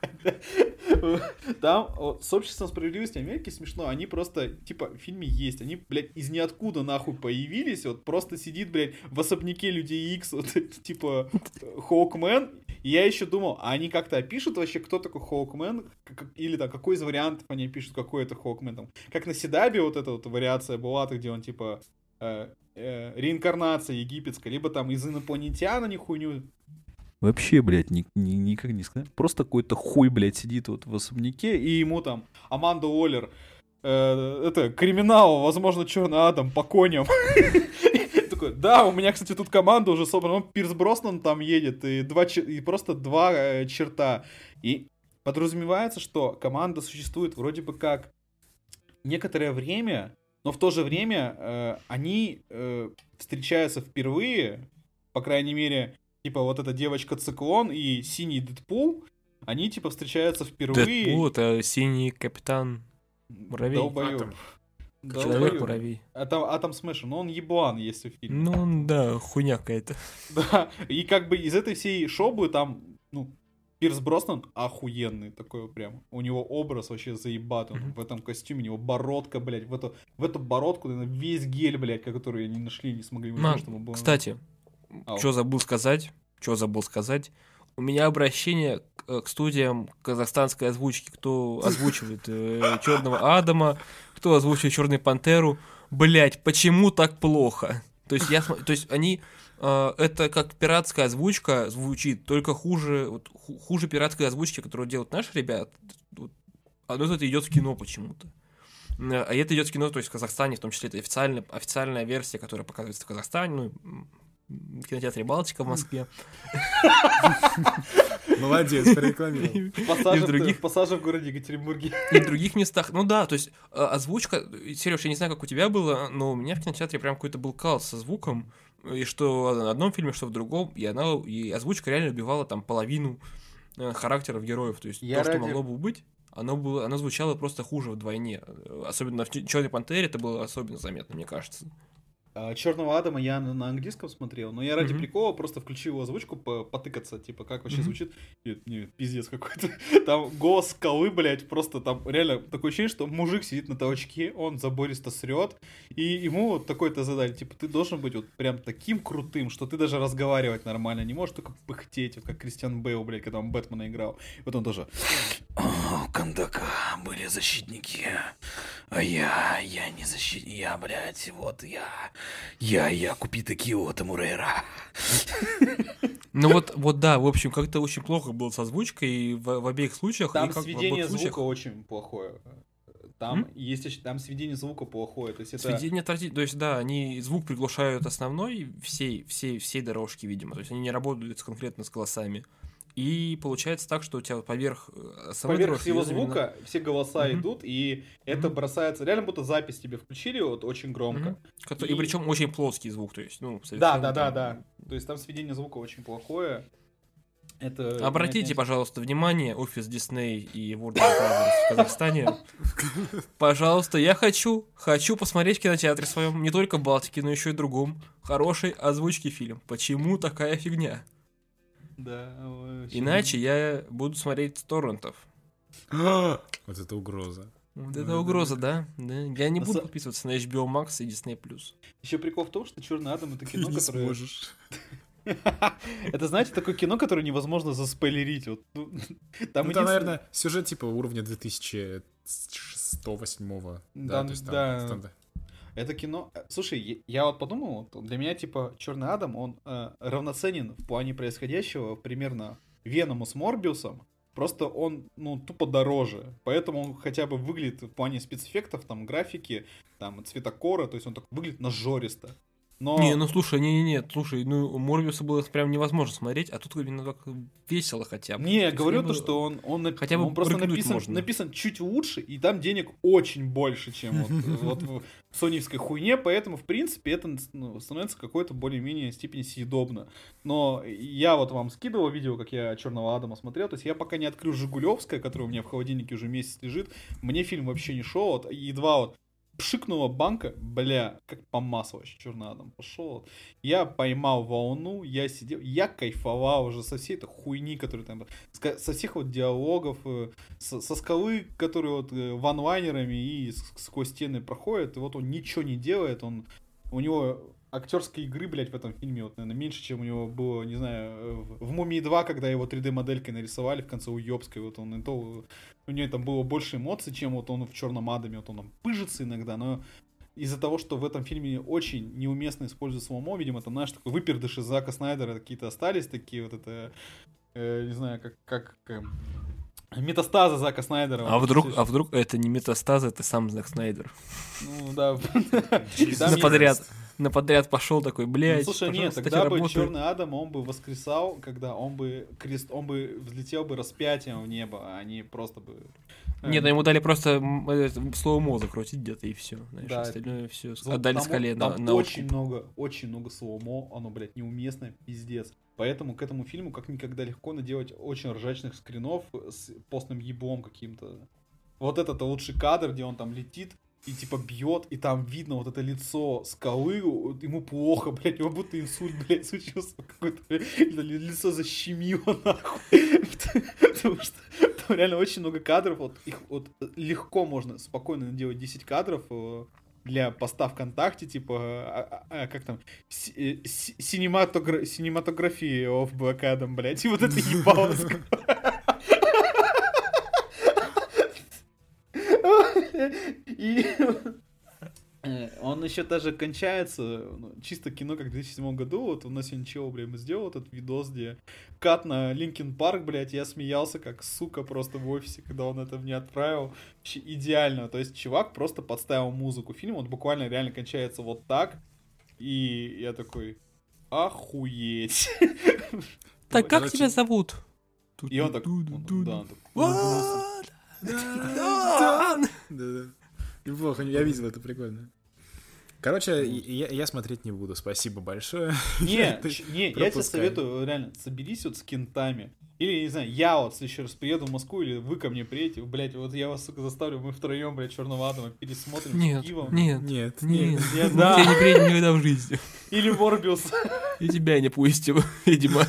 Там вот, с обществом справедливости Америки смешно, они просто, типа, в фильме есть, они, блядь, из ниоткуда нахуй появились, вот просто сидит, блядь, в особняке Людей Икс, вот, типа, Хоукмен, и я еще думал, а они как-то опишут вообще, кто такой Хоукмен, или там, какой из вариантов они пишут, какой это Хоукмен, там, как на Седабе вот эта вот вариация была, где он, типа, э, э, реинкарнация египетская, либо там из инопланетян они хуйню. Вообще, блядь, ни- ни- никак не сказать. Просто какой-то хуй, блядь, сидит вот в особняке. И ему там Аманда Уоллер, э, это, криминал, возможно, Черный Адам по коням. Такой, да, у меня, кстати, тут команда уже собрана, ну, Пирс Броснан там едет, и, два, и просто два э, черта. И подразумевается, что команда существует вроде бы как некоторое время, но в то же время э, они э, встречаются впервые, по крайней мере, типа вот эта девочка Циклон и Синий Дэдпул, они типа встречаются впервые. Дэдпул, это синий капитан Муравей. Долбоёб. Человек-муравей. А там Atom Smash, но он еблан, если в фильме. Ну, он, да, хуйня какая-то. Да, и как бы из этой всей шобы там, ну, Пирс Броснан охуенный такой прям. У него образ вообще заебатый. Он Мгм. в этом костюме, у него бородка, блядь. В эту, в эту бородку, наверное, весь гель, блядь, который они нашли, не смогли Мам, чтобы он был. Кстати, Ау. что забыл сказать? Что забыл сказать? У меня обращение к, к студиям казахстанской озвучки, кто озвучивает Черного Адама, кто озвучивает Черную Пантеру. Блять, почему так плохо? То есть я, то есть они э, это как пиратская озвучка звучит, только хуже, вот, ху- хуже пиратской озвучки, которую делают наши ребята. Вот, Оно это идет в кино почему-то. А это идет в кино, то есть в Казахстане, в том числе это официальная, официальная версия, которая показывается в Казахстане, ну, кинотеатре Балтика в Москве. Молодец, прорекламировал. Пассажи, и в других- пассажи в городе Екатеринбурге. И в других местах. Ну да, то есть э, озвучка, Сереж, я не знаю, как у тебя было, но у меня в кинотеатре прям какой-то был кал со звуком, и что на одном фильме, что в другом, и она, и озвучка реально убивала там половину э, характеров героев, то есть Я то, что ради- могло бы быть, оно было, оно звучало просто хуже вдвойне. Особенно в Черной Пантере это было особенно заметно, мне кажется. Черного Адама я на, английском смотрел, но я ради Мгм. прикола просто включил его озвучку по- потыкаться, типа, как вообще Мгм. звучит. Нет, нет, пиздец какой-то. Там голос скалы, блядь, просто там реально такое ощущение, что мужик сидит на толчке, он забористо срет, и ему вот такое-то задали, типа, ты должен быть вот прям таким крутым, что ты даже разговаривать нормально не можешь, только пыхтеть, вот как Кристиан Бейл, блядь, когда он Бэтмена играл. Вот он тоже, О, Кандака были защитники, а я, я не защитник, я, блядь, вот я, я, я Купита Кио Тамурейра. Ну вот, вот да, в общем, как-то очень плохо было с озвучкой в, в обеих случаях. и там как сведение случаях- звука очень плохое. Там есть, еще- там сведение звука плохое, то есть это... Сведение отвратительно. То есть, да, они звук приглушают основной всей, всей, всей дорожки, видимо. То есть они не работают конкретно с голосами. И получается так, что у тебя поверх э, Поверх всего идет именно- звука все голоса Мгм. идут, и это Мгм. бросается... Реально будто запись тебе включили вот очень громко. Кото- И, И- причем очень плоский звук, то есть, ну, Да, да, да, да. То есть там сведение звука очень плохое. Это... Обратите, пожалуйста, внимание, офис Дисней и Warner Brothers в Казахстане. Пожалуйста, я хочу, хочу посмотреть в кинотеатре своем, не только в Балтике, но еще и другом, хорошей озвучки фильм. Почему такая фигня? Да. очень. Иначе я буду смотреть с торрентов. Вот это угроза. Вот Да, это да, угроза, да? да? Я не буду подписываться на HBO Max и Disney+. Еще прикол в том, что Черный Адам это кино, Не которое... сможешь. Это, знаете, такое кино, которое невозможно заспойлерить. Вот, ну, там, Ну, там, наверное, сюжет типа уровня 2106-2008. Да, Там, то есть там да. Это кино... э, Слушай, я- вот подумал, для меня, типа, Черный Адам, он э, равноценен в плане происходящего примерно Веному с Морбиусом, просто он, ну, тупо дороже. Поэтому он хотя бы выглядит в плане спецэффектов, там, графики, там, цветокора, то есть он так выглядит нажористо. Но... Не, ну слушай, не-не-не, слушай, ну Морбиуса было прям невозможно смотреть, а тут именно так весело хотя бы. Не, я говорю то, что он, он, Хотя бы он просто написан, можно. написан чуть лучше, и там денег очень больше, чем вот, вот в соневской хуйне, поэтому, в принципе, это ну, становится какой-то более-менее степени съедобно. Но я вот вам скидывал видео, как я Черного Адама смотрел, то есть я пока не открыл Жигулевская, которая у меня в холодильнике уже месяц лежит, мне фильм вообще не шел, вот, едва вот пшикнула банка, бля, как по маслу вообще Черный Адам пошел. Я поймал волну, я сидел, я кайфовал уже со всей этой хуйни, которая там, со всех вот диалогов, э, со, со скалы, которые вот э, ванлайнерами и сквозь стены проходят, и вот он ничего не делает, он, у него актерской игры, блядь, в этом фильме, вот, наверное, меньше, чем у него было, не знаю, в, в «Мумии 2», когда его 3D-моделькой нарисовали в конце уебской, вот он и то, у него там было больше эмоций, чем вот он в «Черном Адаме», вот он там пыжится иногда, но из-за того, что в этом фильме очень неуместно используют сломо, видимо, там, знаешь, такой выпердыш из Зака Снайдера какие-то остались, такие вот это, э, не знаю, как, как э, метастазы Зака Снайдера. А Вот вдруг, а вдруг это не метастазы, это сам Зак Снайдер. Ну, да. Подряд. На подряд пошел такой, Ну, блядь, слушай, нет, тогда бы работай». Черный Адам, он бы воскресал, когда он бы крест, он бы взлетел бы распятием в небо, а не просто бы... э, Нет, ну ему дали просто это, слово закрутить где-то и все. Да. остальное все Вот отдали там- скале на, там на очень откуп. много, очень много слоумо, оно, блядь, неуместное, пиздец. Поэтому к этому фильму как никогда легко наделать очень ржачных скринов с постным еблом каким-то. Вот этот лучший кадр, где он там летит и типа бьет, и там видно вот это лицо скалы, ему плохо, блядь, у него будто инсульт, блядь, случился какое-то, ли- лицо защемило, нахуй. Потому что там реально очень много кадров, вот их вот легко можно спокойно делать 10 кадров э, для поста ВКонтакте, типа, а- а- а, как там, си- э, си- синематогра- синематографии of Black Adam, блядь, и вот это ебало. И он еще даже кончается, ну, чисто кино, как в 2007 году, вот у нас сегодня чего, блядь, мы сделал этот видос, где кат на Linkin Park, блядь, я смеялся как сука просто в офисе, когда он это мне отправил. Вообще идеально, то есть чувак просто подставил музыку. Фильм вот буквально реально кончается вот так, и я такой, охуеть. Так, как тебя зовут? И он так, он- да, он. Да, да. Неплохо, я видел, это прикольно. Короче, я, я смотреть не буду, спасибо большое. Не, не, я тебе советую, реально, соберись вот с кентами. Или, не знаю, я вот следующий раз приеду в Москву, или вы ко мне приедете, блядь, вот я вас, сука, заставлю, мы втроем, блядь, Черного Адама пересмотрим Нет, с пивом. нет, Нет, нет. Нет, да. тебя не приедем никогда в жизни. Или Морбиус. И тебя не пустим, видимо.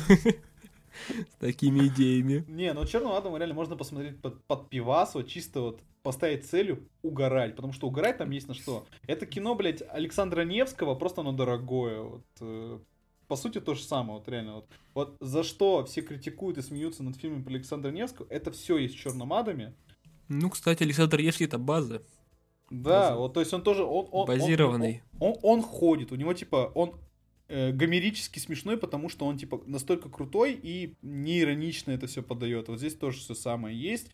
С такими идеями. Не, ну Черного Адама реально можно посмотреть под, под пивас, вот чисто вот поставить целью угорать, потому что угорать там есть на что. Это кино, блядь, Александра Невского, просто оно дорогое. Вот, э, по сути, то же самое, вот реально. Вот, вот за что все критикуют и смеются над фильмом про Александра Невского, это все есть в Черном Адаме. Ну, кстати, Александр Невский это база. Да, База- вот, то есть он тоже... Он, он- он- Базированный. Он, он, он ходит, у него, типа, он э, гомерически смешной, потому что он, типа, настолько крутой и неиронично это все подает. Вот здесь тоже все самое есть.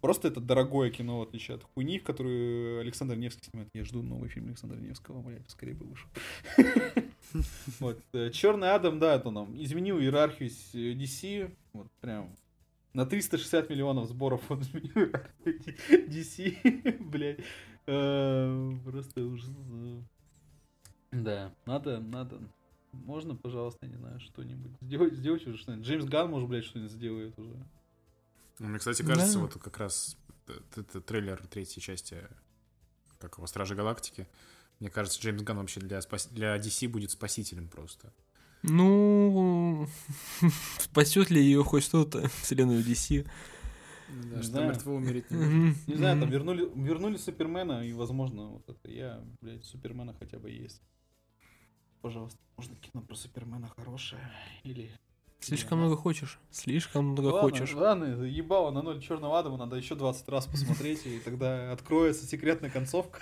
Просто это дорогое кино, в отличие от хуйни, в которую Александр Невский снимает. Я жду новый фильм Александра Невского, блядь, скорее бы вышел. Вот. Черный Адам, да, это нам изменил иерархию с- э, DC. Вот прям на 360 миллионов сборов он изменил DC, блядь. Э, Просто ужас. Да, надо, надо. Можно, пожалуйста, я не знаю, что-нибудь сделать, сделать уже что-нибудь. Джеймс Ган, может, блядь, что-нибудь сделает уже. Ну, Мне, кстати, кажется, Да. вот как раз это трейлер третьей части, как его, Стражи Галактики. Мне кажется, Джеймс Ганн вообще для, спас- для DC будет спасителем просто. Ну, спасет ли ее хоть что-то, вселенную DC? Да, Не что знаю. мертво умереть не может. Не знаю, там вернули, вернули Супермена, и, возможно, вот это я, блядь, Супермена хотя бы есть. Пожалуйста, можно кино про Супермена хорошее? Или... Слишком много хочешь. Слишком много ладно, хочешь. Ладно, ебало, на ноль черного адама надо еще 20 раз посмотреть, и тогда откроется секретная концовка.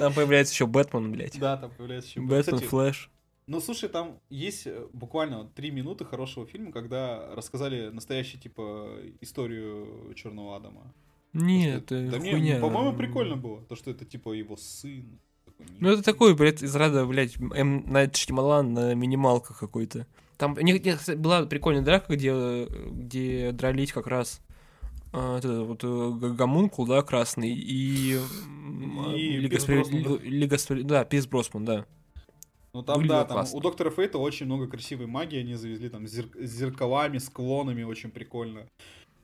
Там появляется еще Бэтмен, блядь. Да, там появляется еще... Бэтмен, Кстати, Флэш. Ну, слушай, там есть э, буквально три минуты хорошего фильма, когда рассказали настоящую, типа, историю Черного Адама. Нет, это да мне, хуйня. по-моему, прикольно было. То, что это, типа, его сын. Ну это такой, блядь, из рада, блядь, М. Найт Шьямалан на минималках какой-то. Там у них, кстати, была прикольная драка, где, где дрались как раз а, вот этот вот э, гомункул, да, красный, и... И Лига да? Лига Справед- Да, Пирс Бросман, да. Ну, там, Выглядело да, там классно. у Доктора Фейта очень много красивой магии они завезли, там, с зер- зеркалами, с клонами, очень прикольно.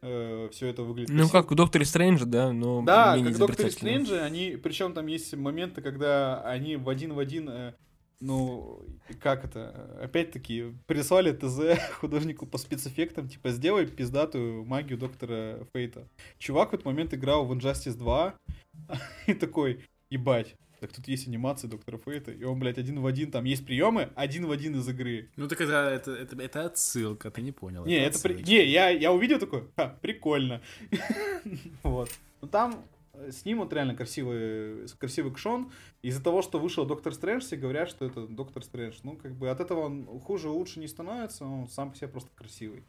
Все это выглядит Ну красиво. как у Доктора Стрэнджа, да, но Да, как Доктор изобретательно. Стрэнджи, они, причем там есть моменты, когда они в один в один, э, ну, как это, опять-таки, прислали ТЗ художнику по спецэффектам, типа, сделай пиздатую магию Доктора Фейта. Чувак в этот момент играл в Injustice 2, и такой, ебать, так тут есть анимация Доктора Фейта, и он, блядь, один в один, там есть приемы, один в один из игры. Ну так это, это, это, это отсылка, ты не понял. Не, это при- отсылочка. не, я, я увидел такой, «Ха, прикольно. Вот. Ну там э, с ним вот реально красивый, красивый кшон. Из-за того, что вышел Доктор Стрэндж, все говорят, что это Доктор Стрэндж. Ну, как бы от этого он хуже, лучше не становится, он сам по себе просто красивый.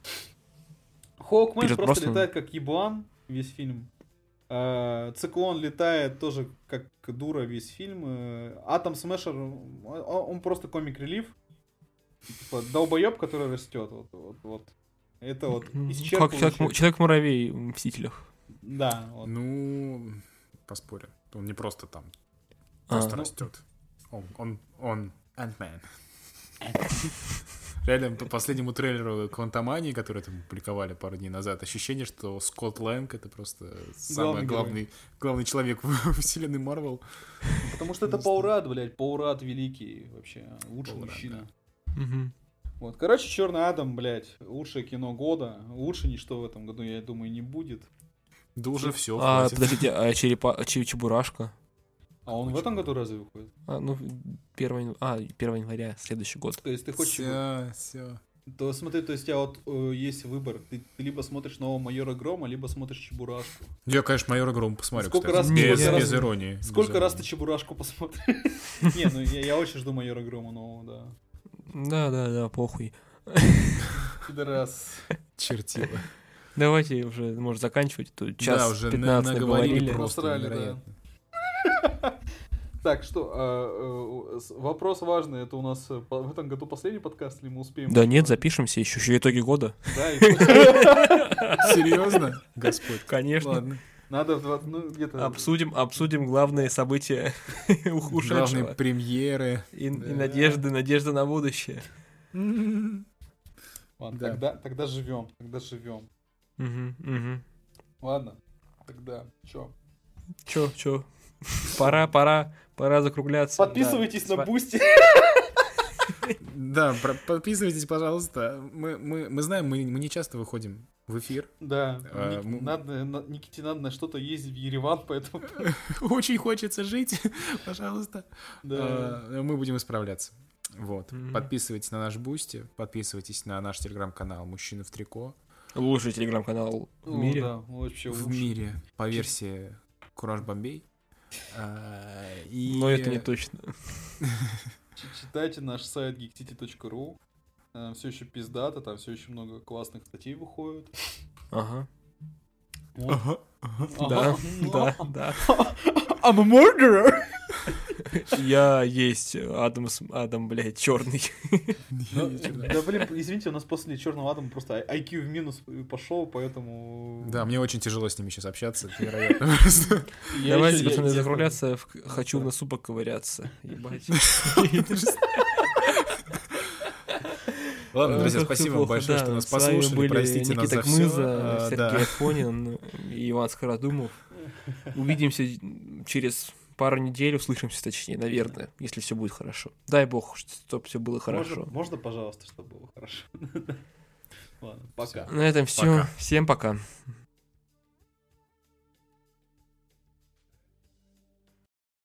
Хоукмен просто Броснан. летает как еблан весь фильм. Э, Циклон летает тоже как дура весь фильм. Э, Атом Смешер, он, просто комик-релив. Типа долбоеб, который растет. Вот, вот, вот. Это вот. Как человек- Человек-муравей в Мстителях. Да, вот. Ну, поспорю. Он не просто там, А, просто ну. растет. Он, он, он Ant-Man. Реально, по последнему трейлеру Квантомании, который там публиковали пару дней назад, ощущение, что Скотт Лэнг это просто самый Главный главный, главный человек в вселенной Марвел. Потому что это Пол Рад, блядь. Пол Рад великий вообще. Лучший Пол Рад, мужчина. Мгм. Вот, короче, Черный Адам, блядь, лучшее кино года. Лучше ничто в этом году, я думаю, не будет. Да уже все, А, хватит. подождите, а черепа, а Че- Чебурашка? А он в этом году разве выходит? А, ну, 1, а, 1 января, следующий год. То есть ты хочешь... Все, все. То смотри, то есть у тебя вот э, есть выбор. Ты, ты либо смотришь нового майора Грома, либо смотришь Чебурашку. Я, конечно, майора Гром посмотрю, Сколько кстати. раз- без, сколько без раз- иронии. Сколько без раз ты иронии. Чебурашку посмотришь? Не, ну я, я очень жду майора Грома нового, да. Да, да, да, похуй. Пидорас. Чертила. Давайте уже, может, заканчивать. Тут час да, уже на- 15 наговорили просто Насрали, да. Так, что, а, э, вопрос важный, это у нас э, в этом году последний подкаст, или мы успеем? Да нет, запишемся еще, еще итоги года. Да, и- Серьезно? Господь. Конечно. Надо ну, где-то... Обсудим, обсудим главные события Главные ушедшего. премьеры. И, и Да. надежды, надежда на будущее. Ладно, Да. тогда, тогда живем, тогда живем. Мгм, мгм. Ладно, тогда чё? Чё, чё? Пора, пора, пора закругляться. Подписывайтесь Да. на Boosty. Да, про- подписывайтесь, пожалуйста. Мы, мы, мы знаем, мы, мы не часто выходим в эфир. Да, А, Ник- м- надо, на- Никите надо на что-то ездить в Ереван, поэтому... Очень хочется жить, пожалуйста. Да. А, Мы будем исправляться. Вот. Мгм. Подписывайтесь на наш Boosty, подписывайтесь на наш телеграм-канал Мужчины в трико. Лучший телеграм-канал в О, мире. да, вообще В лучше. мире по версии Кураж Бомбей. А, и- Но это не точно. Читайте наш сайт geekcity.ru. Там все еще пиздато, там все еще много классных статей выходит. Ага. Вот. Ага. Да, да, да. I'm a murderer! Я есть Адам, Адам, блядь, черный. Ну, Да, блин, извините, у нас после Черного Адама просто IQ в минус пошел, поэтому... Да, мне очень тяжело с ними сейчас общаться, невероятно Давайте, пацаны, закругляться. в- Хочу в носу поковыряться. Ебать. Ладно, друзья, спасибо плохо, большое, да. что нас послушали, были простите нас за все. Сергей Афонин и Иван Скородумов. Увидимся через пару недель, услышимся, точнее, наверное, если все будет хорошо. Дай бог, чтобы все было Можно, хорошо. можно, пожалуйста, чтобы было хорошо. Ладно, пока. На этом все. Пока. Всем пока.